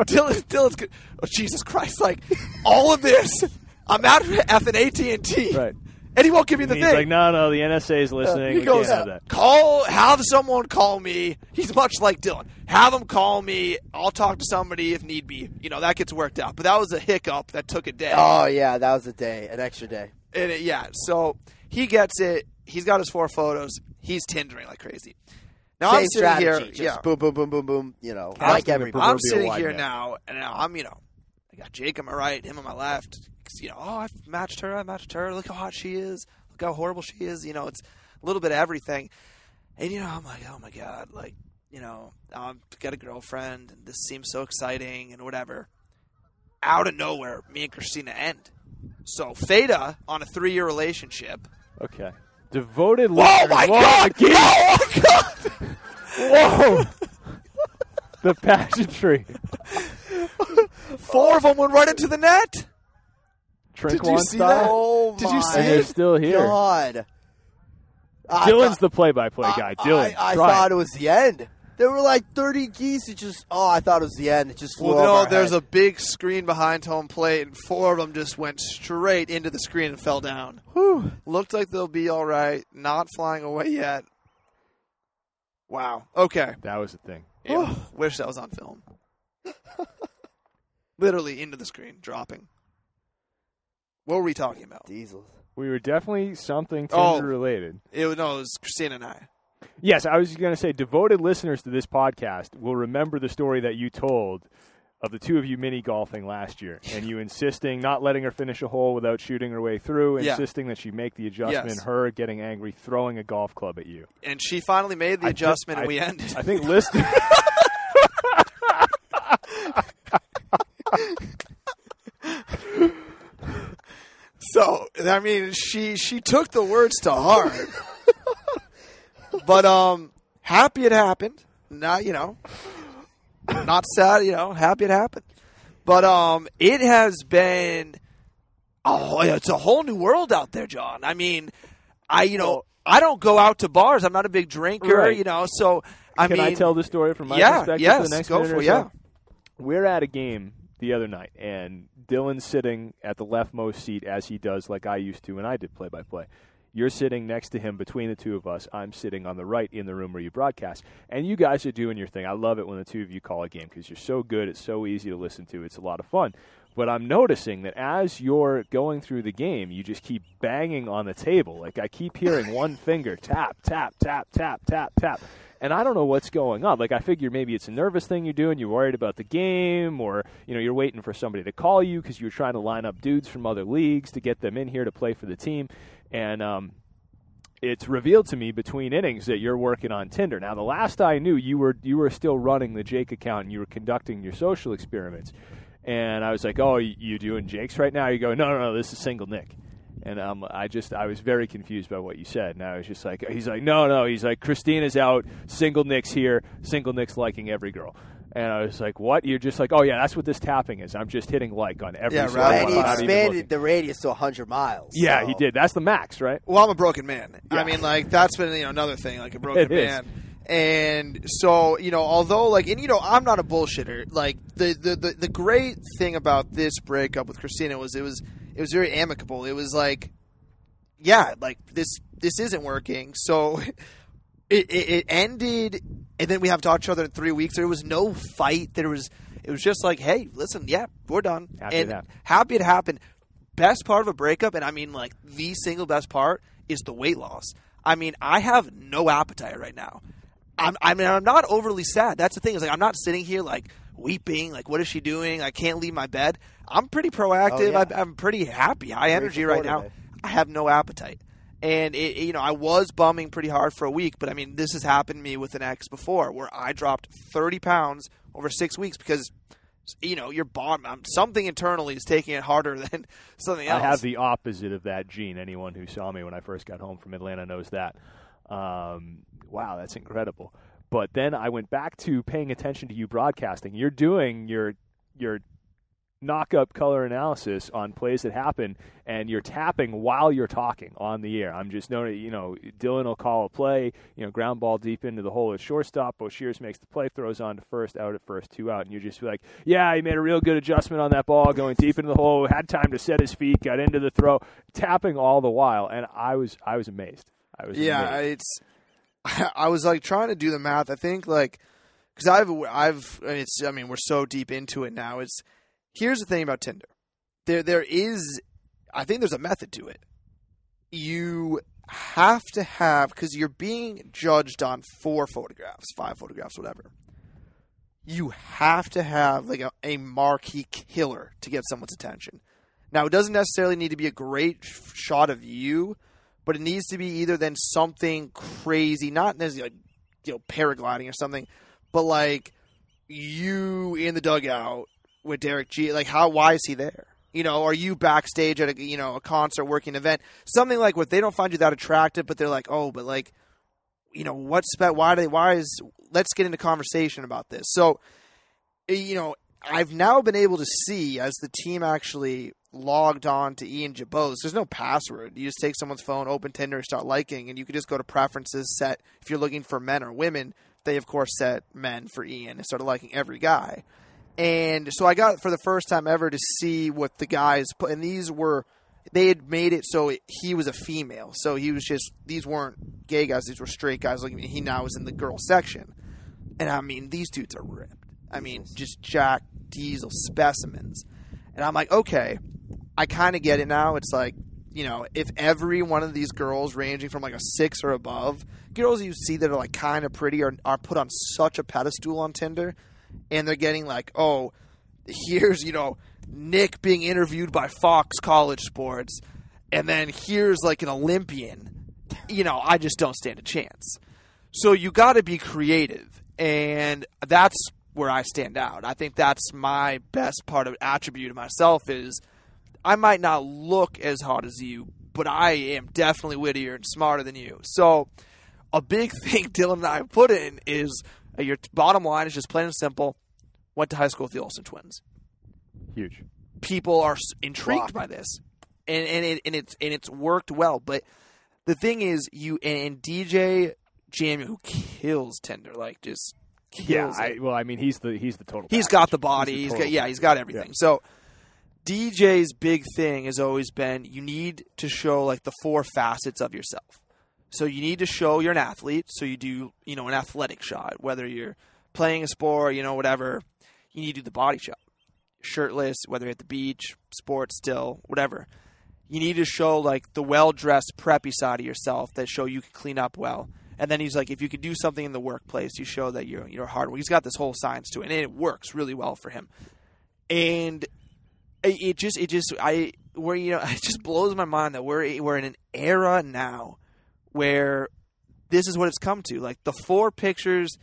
Dylan, Dylan's, oh Jesus Christ! Like all of this, I'm out at effing AT and T, Right. And he won't give me the And thing. like, no, no, the NSA is uh, listening. He we goes, can't have that. call, have someone call me. He's much like Dylan. Have him call me. I'll talk to somebody if need be. You know, that gets worked out. But that was a hiccup that took a day. Oh yeah, that was a day, an extra day. And it, yeah, so he gets it. He's got his four photos. He's Tindering like crazy. Now Same I'm sitting strategy. here. just yeah. boom, boom, boom, boom, boom. You know, Casting like the everybody. I'm sitting here net. now, and now I'm, you know, I got Jake on my right, him on my left. You know, oh, I've matched her, I matched her. Look how hot she is. Look how horrible she is. You know, it's a little bit of everything. And you know, I'm like, oh my god, like, you know, I've got a girlfriend, and this seems so exciting, and whatever. Out of nowhere, me and Christina end. So Feta on a three-year relationship. Okay. Devoted Oh my Whoa, god! geese- Oh my god! Whoa! the pageantry. Four of them went right into the net. Trinquan Did you see style. that? Oh Did you my see And they're it? still here. God. I Dylan's thought- the play-by-play guy. Dylan, I, I try thought it. it was the end. There were like 30 geese. It just, oh, I thought it was the end. It just flew Well, over no, our there's head. a big screen behind home plate, and four of them just went straight into the screen and fell down. Whew. Looked like they'll be all right. Not flying away yet. Wow. Okay. That was the thing. Yeah, wish that was on film. Literally into the screen, dropping. What were we talking about? Diesels. We were definitely something Oh. Tinder related. It was, no, it was Christina and I. Yes, I was going to say devoted listeners to this podcast will remember the story that you told of the two of you mini golfing last year and you insisting not letting her finish a hole without shooting her way through, Yeah. insisting that she make the adjustment, Yes. her getting angry, throwing a golf club at you. And she finally made the I adjustment, I- and we ended. I think listeners So I mean, she she took the words to heart. but um, happy it happened. Not you know, not sad. You know, happy it happened. But um, it has been oh, it's a whole new world out there, John. I mean, I you know I don't go out to bars. I'm not a big drinker. Right. You know, so I Can mean, I tell the story from my yeah, perspective yes, for next go for yeah. We're at a game the other night, and Dylan's sitting at the leftmost seat as he does, like I used to when I did play by play. You're sitting next to him between the two of us. I'm sitting on the right in the room where you broadcast. And you guys are doing your thing. I love it when the two of you call a game because you're so good. It's so easy to listen to. It's a lot of fun. But I'm noticing that as you're going through the game, you just keep banging on the table. Like I keep hearing one finger tap, tap, tap, tap, tap, tap. And I don't know what's going on. Like I figure maybe it's a nervous thing you're doing. You're worried about the game, or you know you're waiting for somebody to call you because you're trying to line up dudes from other leagues to get them in here to play for the team. And um, it's revealed to me between innings that you're working on Tinder. Now, the last I knew, you were you were still running the Jake account and you were conducting your social experiments. And I was like, "Oh, you- doing Jake's right now?" You go, "No, no, no, this is single Nick." And um, I just I was very confused by what you said. And I was just like, he's like, "No, no," he's like, "Christina's out, single Nick's here, single Nick's liking every girl." And I was like, "What?" You're just like, "Oh yeah, that's what this tapping is. I'm just hitting like on every Yeah, right. And he I'm not even looking." expanded the radius to 100 miles. Yeah, so- he did. That's the max, right? Well, I'm a broken man. Yeah. I mean, like that's been you know another thing, like a broken It is. man. And so you know, although like, and you know, I'm not a bullshitter. Like the, the the the great thing about this breakup with Christina was it was it was very amicable. It was like, yeah, like this this isn't working. So it, it, it ended, and then we have to talk to each other in three weeks. There was no fight. There was it was just like, hey, listen, yeah, we're done, Happy and it happy it happened. Best part of a breakup, and I mean like the single best part is the weight loss. I mean, I have no appetite right now. I'm, I mean, I'm not overly sad. That's the thing is like I'm not sitting here like weeping, like what is she doing? I can't leave my bed. I'm pretty proactive. Oh, yeah. I, I'm pretty happy, high energy right now. I have no appetite. And it, you know, I was bumming pretty hard for a week, but I mean, this has happened to me with an ex before, where I dropped 30 pounds over six weeks because, you know, your bottom, um, something internally is taking it harder than something else. I have the opposite of that gene. Anyone who saw me when I first got home from Atlanta knows that. Um, wow, that's incredible. But then I went back to paying attention to you broadcasting. You're doing your your knock up color analysis on plays that happen, and you're tapping while you're talking on the air. I'm just noting, you know, Dylan will call a play, you know, ground ball deep into the hole at shortstop. Boshears makes the play, throws on to first, out at first, two out, and you just be like, yeah, he made a real good adjustment on that ball, going deep into the hole, had time to set his feet, got into the throw, tapping all the while, and I was I was amazed. I was yeah, amazed. it's. I was like trying to do the math. I think like because I've I've it's I mean we're so deep into it now. It's here's the thing about Tinder. There there is I think there's a method to it. You have to have because you're being judged on four photographs, five photographs, whatever. You have to have like a, a marquee killer to get someone's attention. Now it doesn't necessarily need to be a great shot of you, but it needs to be either then something crazy, not necessarily like, you know paragliding or something, but like you in the dugout with Derek G. Like how why is he there? You know, are you backstage at a you know a concert, working event, something like what they don't find you that attractive, but they're like, oh, but like, you know, what's spe- why do they why is let's get into conversation about this. So, eh, you know, I've now been able to see as the team actually logged on to Ian Jabos. There's no password. You just take someone's phone, open Tinder, start liking, and you can just go to preferences, set if you're looking for men or women. They of course set men for Ian and started liking every guy. And so I got for the first time ever to see what the guys put, and these were they had made it so he was a female, so he was just these weren't gay guys; these were straight guys. Looking, he now was in the girl section, and I mean these dudes are ripped. I mean, just Jack Diesel specimens, and I'm like, okay, I kind of get it now. It's like you know, if every one of these girls ranging from like a six or above, girls you see that are like kind of pretty are are put on such a pedestal on Tinder, and they're getting like, oh, here's you know Nick being interviewed by Fox College Sports, and then here's like an Olympian. You know, I just don't stand a chance. So you got to be creative, and that's where I stand out. I think that's my best part of attribute of myself is I might not look as hot as you, but I am definitely wittier and smarter than you. So a big thing Dylan and I put in is uh, your bottom line is just plain and simple. Went to high school with the Olsen twins. huge. People are intrigued Rock. by this, and and it, and it's and it's worked well. But the thing is, you and, and DJ Jamie who kills Tinder, like just Yeah. I, well, I mean, he's the he's the total. He's package. got the body. He's He's, the got yeah. He's got everything. Yeah. So DJ's big thing has always been you need to show like the four facets of yourself. So you need to show you're an athlete. So you do you know an athletic shot, whether you're playing a sport, you know whatever. You need to do the body shot, shirtless, whether you're at the beach, sports, still, whatever. You need to show like the well dressed, preppy side of yourself that show you can clean up well. And then he's like, if you could do something in the workplace, you show that you're you're hard. He's got this whole science to it, and it works really well for him. And it, just it just I where you know it just blows my mind that we're we're in an era now where this is what it's come to. Like the four pictures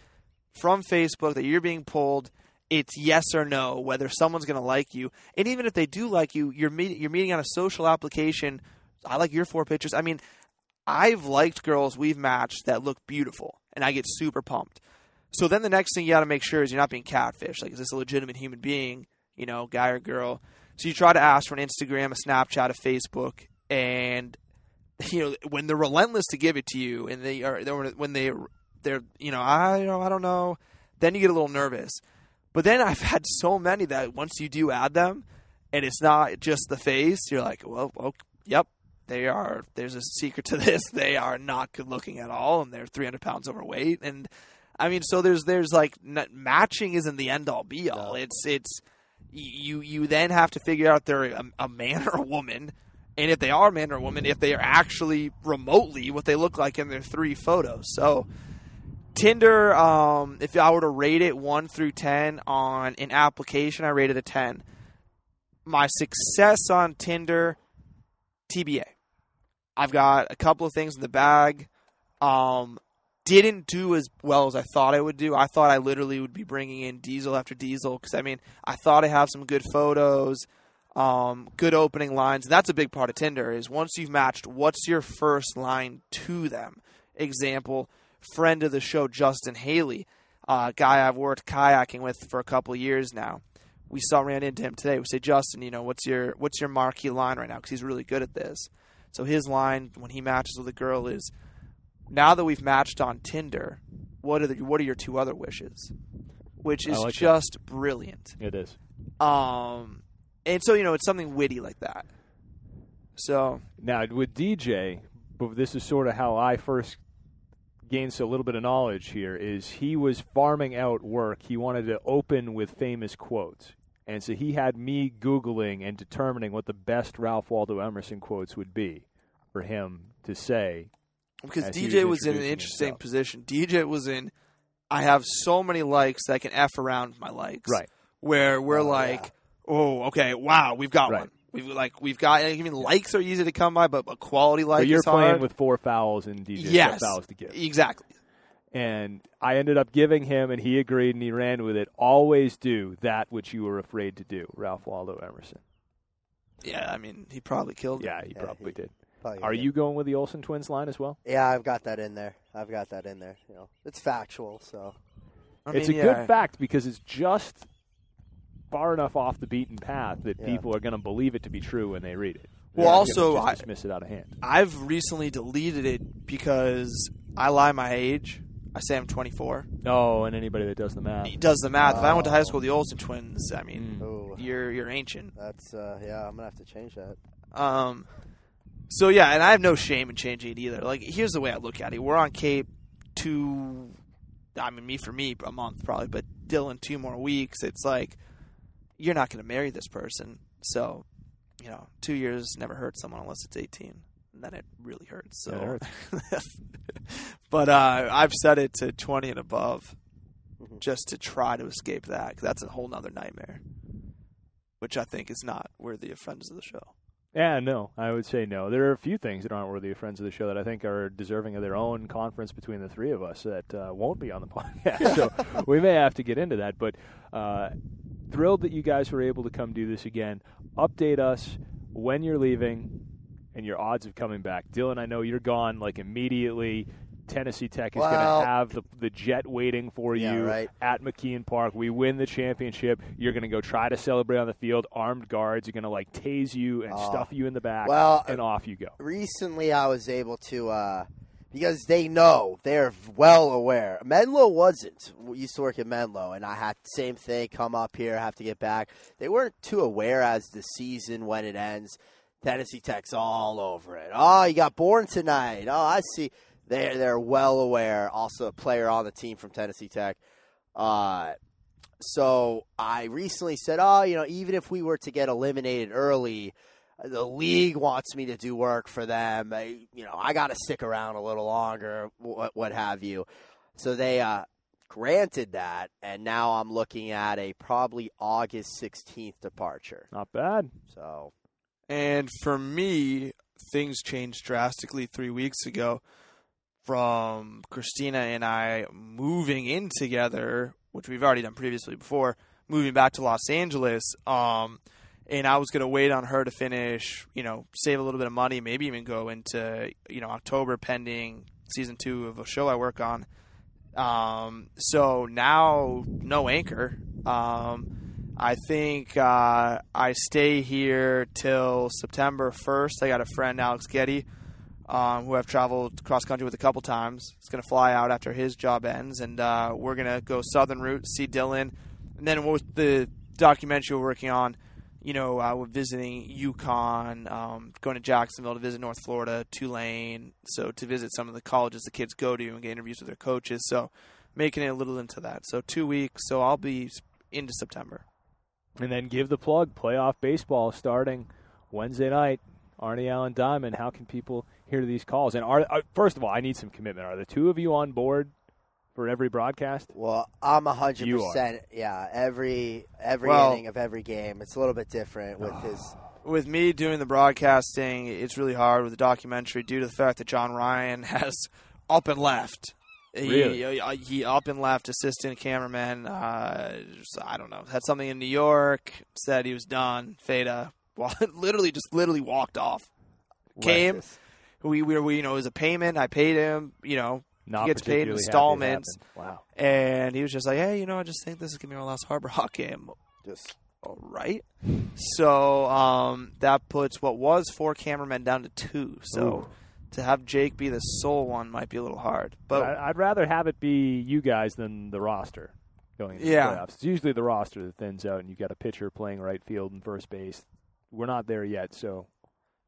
from Facebook that you're being pulled, it's yes or no whether someone's going to like you, and even if they do like you, you're meeting you're meeting on a social application. I like your four pictures. I mean, I've liked girls we've matched that look beautiful, and I get super pumped. So then the next thing you got to make sure is you're not being catfished. Like, is this a legitimate human being? You know, guy or girl? So you try to ask for an Instagram, a Snapchat, a Facebook, and you know when they're relentless to give it to you, and they are when they they're you know I don't I don't know, then you get a little nervous. But then I've had so many that once you do add them, and it's not just the face, you're like, well, okay, yep, they are. There's a secret to this. They are not good looking at all, and they're 300 pounds overweight. And I mean, so there's there's like n- matching isn't the end all be all. No. It's it's you you then have to figure out they're a, a man or a woman, and if they are a man or a woman, if they are actually remotely what they look like in their three photos. So. Tinder, um, if I were to rate it one through ten on an application, I rated a ten. My success on Tinder, TBA. I've got a couple of things in the bag. Um, didn't do as well as I thought I would do. I thought I literally would be bringing in diesel after diesel because I mean I thought I have some good photos, um, good opening lines. And that's a big part of Tinder is once you've matched, what's your first line to them? Example: friend of the show Justin Haley, uh, guy I've worked kayaking with for a couple years now. We saw ran into him today. We say, Justin, you know what's your what's your marquee line right now? Because he's really good at this. So his line when he matches with a girl is, now that we've matched on Tinder, what are the, what are your two other wishes? Which is like that. just brilliant. It is. Um, and so you know it's something witty like that. So Now with DJ, but this is sort of how I first gained a little bit of knowledge here. Is he was farming out work. He wanted to open with famous quotes, and so he had me googling and determining what the best Ralph Waldo Emerson quotes would be for him to say. because DJ was was in an interesting himself. position. DJ was in. I have so many likes that I can f around my likes. Right. Where we're Oh, like, yeah. oh, okay, wow, we've got Right. one. We've like we've got. I mean, likes are easy to come by, but a quality like but you're playing hard. with four fouls and DJ yes, four fouls to give. exactly. And I ended up giving him, and he agreed and he ran with it. Always do that which you were afraid to do, Ralph Waldo Emerson. Yeah, I mean, he probably killed. it. Yeah, he Yeah, probably he- did. Probably Are good. you going with the Olsen twins line as well? Yeah, I've got that in there. I've got that in there. You know, it's factual, so I it's mean, a yeah. good fact because it's just far enough off the beaten path that Yeah. people are going to believe it to be true when they read it. Well, They're not also, gonna I- just dismiss it out of hand. I've recently deleted it because I lie my age. I say I'm 24. Oh, and anybody that does the math. He does the math. If I went to high school with the Olsen twins, I mean, Mm. oh, you're you're ancient. that's uh, yeah. I'm gonna have to change that. Um, so yeah, and I have no shame in changing it either. Like, here's the way I look at it: we're on Cape two. I mean, me for me, a month probably, but Dylan two more weeks. It's like you're not going to marry this person, so you know, two years never hurt someone unless it's 18. And then it really hurts. So, hurts. but uh, I've set it to 20 and above, Mhm. just to try to escape that. 'cause that's a whole nother nightmare, which I think is not worthy of friends of the show. Yeah, no, I would say no. There are a few things that aren't worthy of friends of the show that I think are deserving of their own conference between the three of us that uh, won't be on the podcast. so we may have to get into that. But uh, thrilled that you guys were able to come do this again. Update us when you're leaving and your odds of coming back. Dylan, I know you're gone like immediately. Tennessee Tech is going to have the, the jet waiting for Yeah, you right. at McKeon Park. We win the championship. You're going to go try to celebrate on the field. Armed guards are going to like tase you and Oh. stuff you in the back, Well, and off you go. recently I was able to uh because they know they're well aware. Menlo wasn't. We used to work at Menlo, and I had same thing. Come up here, have to get back. They weren't too aware as the season when it ends. Tennessee Tech's all over it. Oh, you got born tonight. Oh, I see. They're they're well aware. Also, a player on the team from Tennessee Tech. Uh, so I recently said, oh, you know, even if we were to get eliminated early, the league wants me to do work for them. I, you know, I got to stick around a little longer, what, what have you. So they uh, granted that, and now I'm looking at a probably August 16th departure. Not bad. So And for me, things changed drastically three weeks ago from Christina and I moving in together, which we've already done previously before, moving back to Los Angeles. Um, and I was going to wait on her to finish, you know, save a little bit of money, maybe even go into, you know, October pending season two of a show I work on. Um, so now, no anchor. Um, I think uh, I stay here till September 1st. I got a friend, Alex Getty, um, who I've traveled cross country with a couple times. He's going to fly out after his job ends, and uh, we're going to go southern route, see Dylan. And then with the documentary we're working on, you know, uh, we're visiting UConn, um, going to Jacksonville to visit North Florida, Tulane, so to visit some of the colleges the kids go to and get interviews with their coaches. So making it a little into that. So two weeks. So I'll be into September. And then give the plug playoff baseball starting Wednesday night. Arnie Allen Diamond. How can people hear these calls? And are, are first of all, I need some commitment. Are the two of you on board for every broadcast? Well, I'm a hundred percent. Yeah, every every Well- inning of every game. It's a little bit different with his. With me doing the broadcasting, it's really hard with the documentary due to the fact that John Ryan has up and left. Really? He, uh, he up and left assistant cameraman. Uh, I don't know. Had something in New York. Said he was done. Fada. Well, literally just literally walked off. Came. We we, we you know it was a payment. I paid him. You know, Not gets paid in particularly happy it installments. Wow. and he was just like, hey, you know, I just think this is gonna be our last Harbor Hawk game. Just All right. So um, that puts what was four cameramen down to two. So Ooh. To have Jake be the sole one might be a little hard. But But I, I'd rather have it be you guys than the roster going into Yeah. the playoffs. It's usually the roster that thins out, and you've got a pitcher playing right field and first base. We're not there yet, so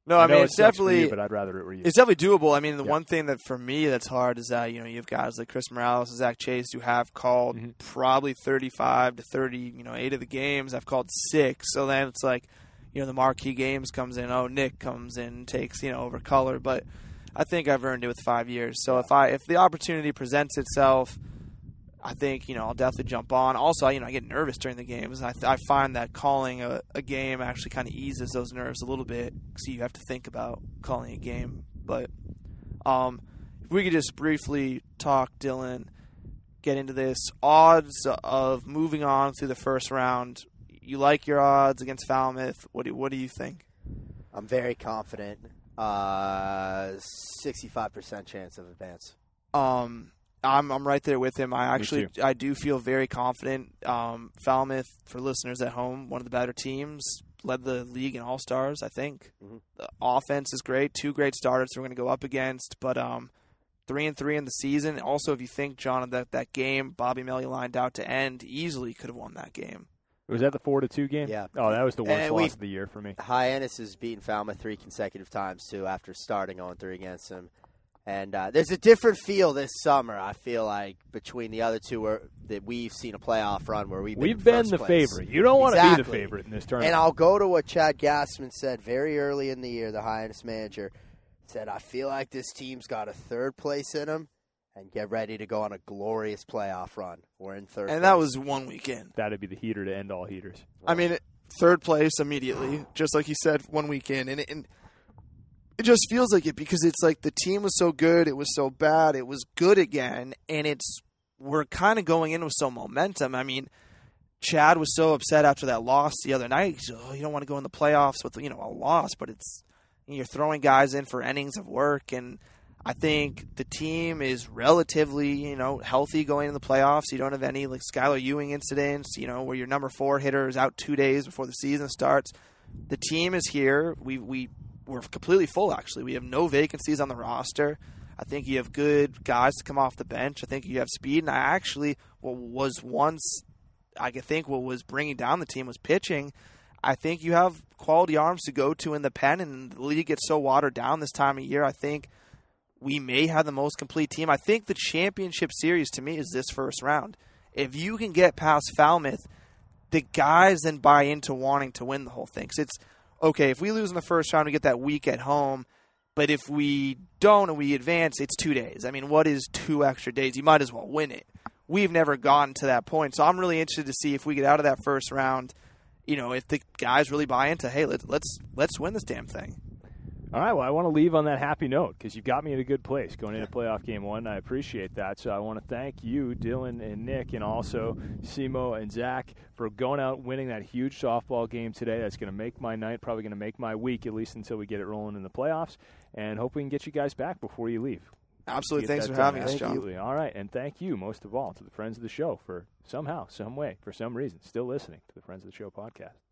no, I, know mean it it's definitely you, but I'd rather it were you. it's definitely doable. I mean, the Yeah. one thing that for me that's hard is that you know you have guys like Chris Morales and Zach Chase who have called Mhm. probably thirty-five to thirty, you know, eight of the games. I've called six, so then it's like, you know, the marquee games comes in. Oh, Nick comes in, takes you know over color, but I think I've earned it with five years. So if I if the opportunity presents itself. I think you know I'll definitely jump on. Also, you know I get nervous during the games. I, I find that calling a, a game actually kind of eases those nerves a little bit, so you have to think about calling a game. But um, if we could just briefly talk, Dylan, get into this odds of moving on through the first round. You like your odds against Falmouth? What do what do you think? I'm very confident. Uh, sixty-five percent chance of advance. Um, I'm I'm right there with him. I actually. I do feel very confident. Um, Falmouth, for listeners at home, one of the better teams, led the league in All Stars. I think Mhm. the offense is great. Two great starters we're going to go up against, but um, three and three in the season. Also, if you think John that that game Bobby Melly lined out to end easily could have won that game. Was that the four to two game? Yeah. Oh, that was the worst And loss of the year for me. Hyannis has beaten Falmouth three consecutive times too after starting on three against him. And uh, there's a different feel this summer. I feel like between the other two, where, that we've seen a playoff run where we've been, We've been the place. favorite. You don't want to be the favorite in this tournament. And I'll go to what Chad Gassman said very early in the year. The Hyannis manager said, "I feel like this team's got a third place in them, and get ready to go on a glorious playoff run. We're in third, And that was one weekend. That'd be the heater to end all heaters. I mean, third place immediately, just like you said, one weekend, and it, and it just feels like it because it's like the team was so good, it was so bad, it was good again, and it's we're kind of going in with some momentum. I mean, Chad was so upset after that loss the other night. He's, oh, you don't want to go in the playoffs with you know a loss, but it's you're throwing guys in for innings of work, and I think the team is relatively you know healthy going in the playoffs. You don't have any like Skylar Ewing incidents, you know, where your number four hitter is out two days before the season starts. The team is here. We we we're completely full. Actually, we have no vacancies on the roster. I think you have good guys to come off the bench. I think you have speed, and I actually what was once I could think what was bringing down the team was pitching. I think you have quality arms to go to in the pen, and the league gets so watered down this time of year. I think we may have the most complete team. I think the championship series to me is this first round. If you can get past Falmouth, the guys then buy into wanting to win the whole thing. 'Cause it's okay if we lose in the first round, we get that week at home. But if we don't and we advance, it's two days. I mean, what is two extra days? You might as well win it. We've never gotten to that point, so I'm really interested to see if we get out of that first round. You know, if the guys really buy into, hey, let's let's let's win this damn thing. All right, well, I want to leave on that happy note because you got me in a good place going into playoff game one. I appreciate that. So I want to thank you, Dylan and Nick, and also Simo and Zach for going out winning that huge softball game today. That's going to make my night, probably going to make my week, at least until we get it rolling in the playoffs. And hope we can get you guys back before you leave. Absolutely. Thanks for having us, John. Absolutely. All right, and thank you most of all to the friends of the show for somehow, some way, for some reason, still listening to the Friends of the Show podcast.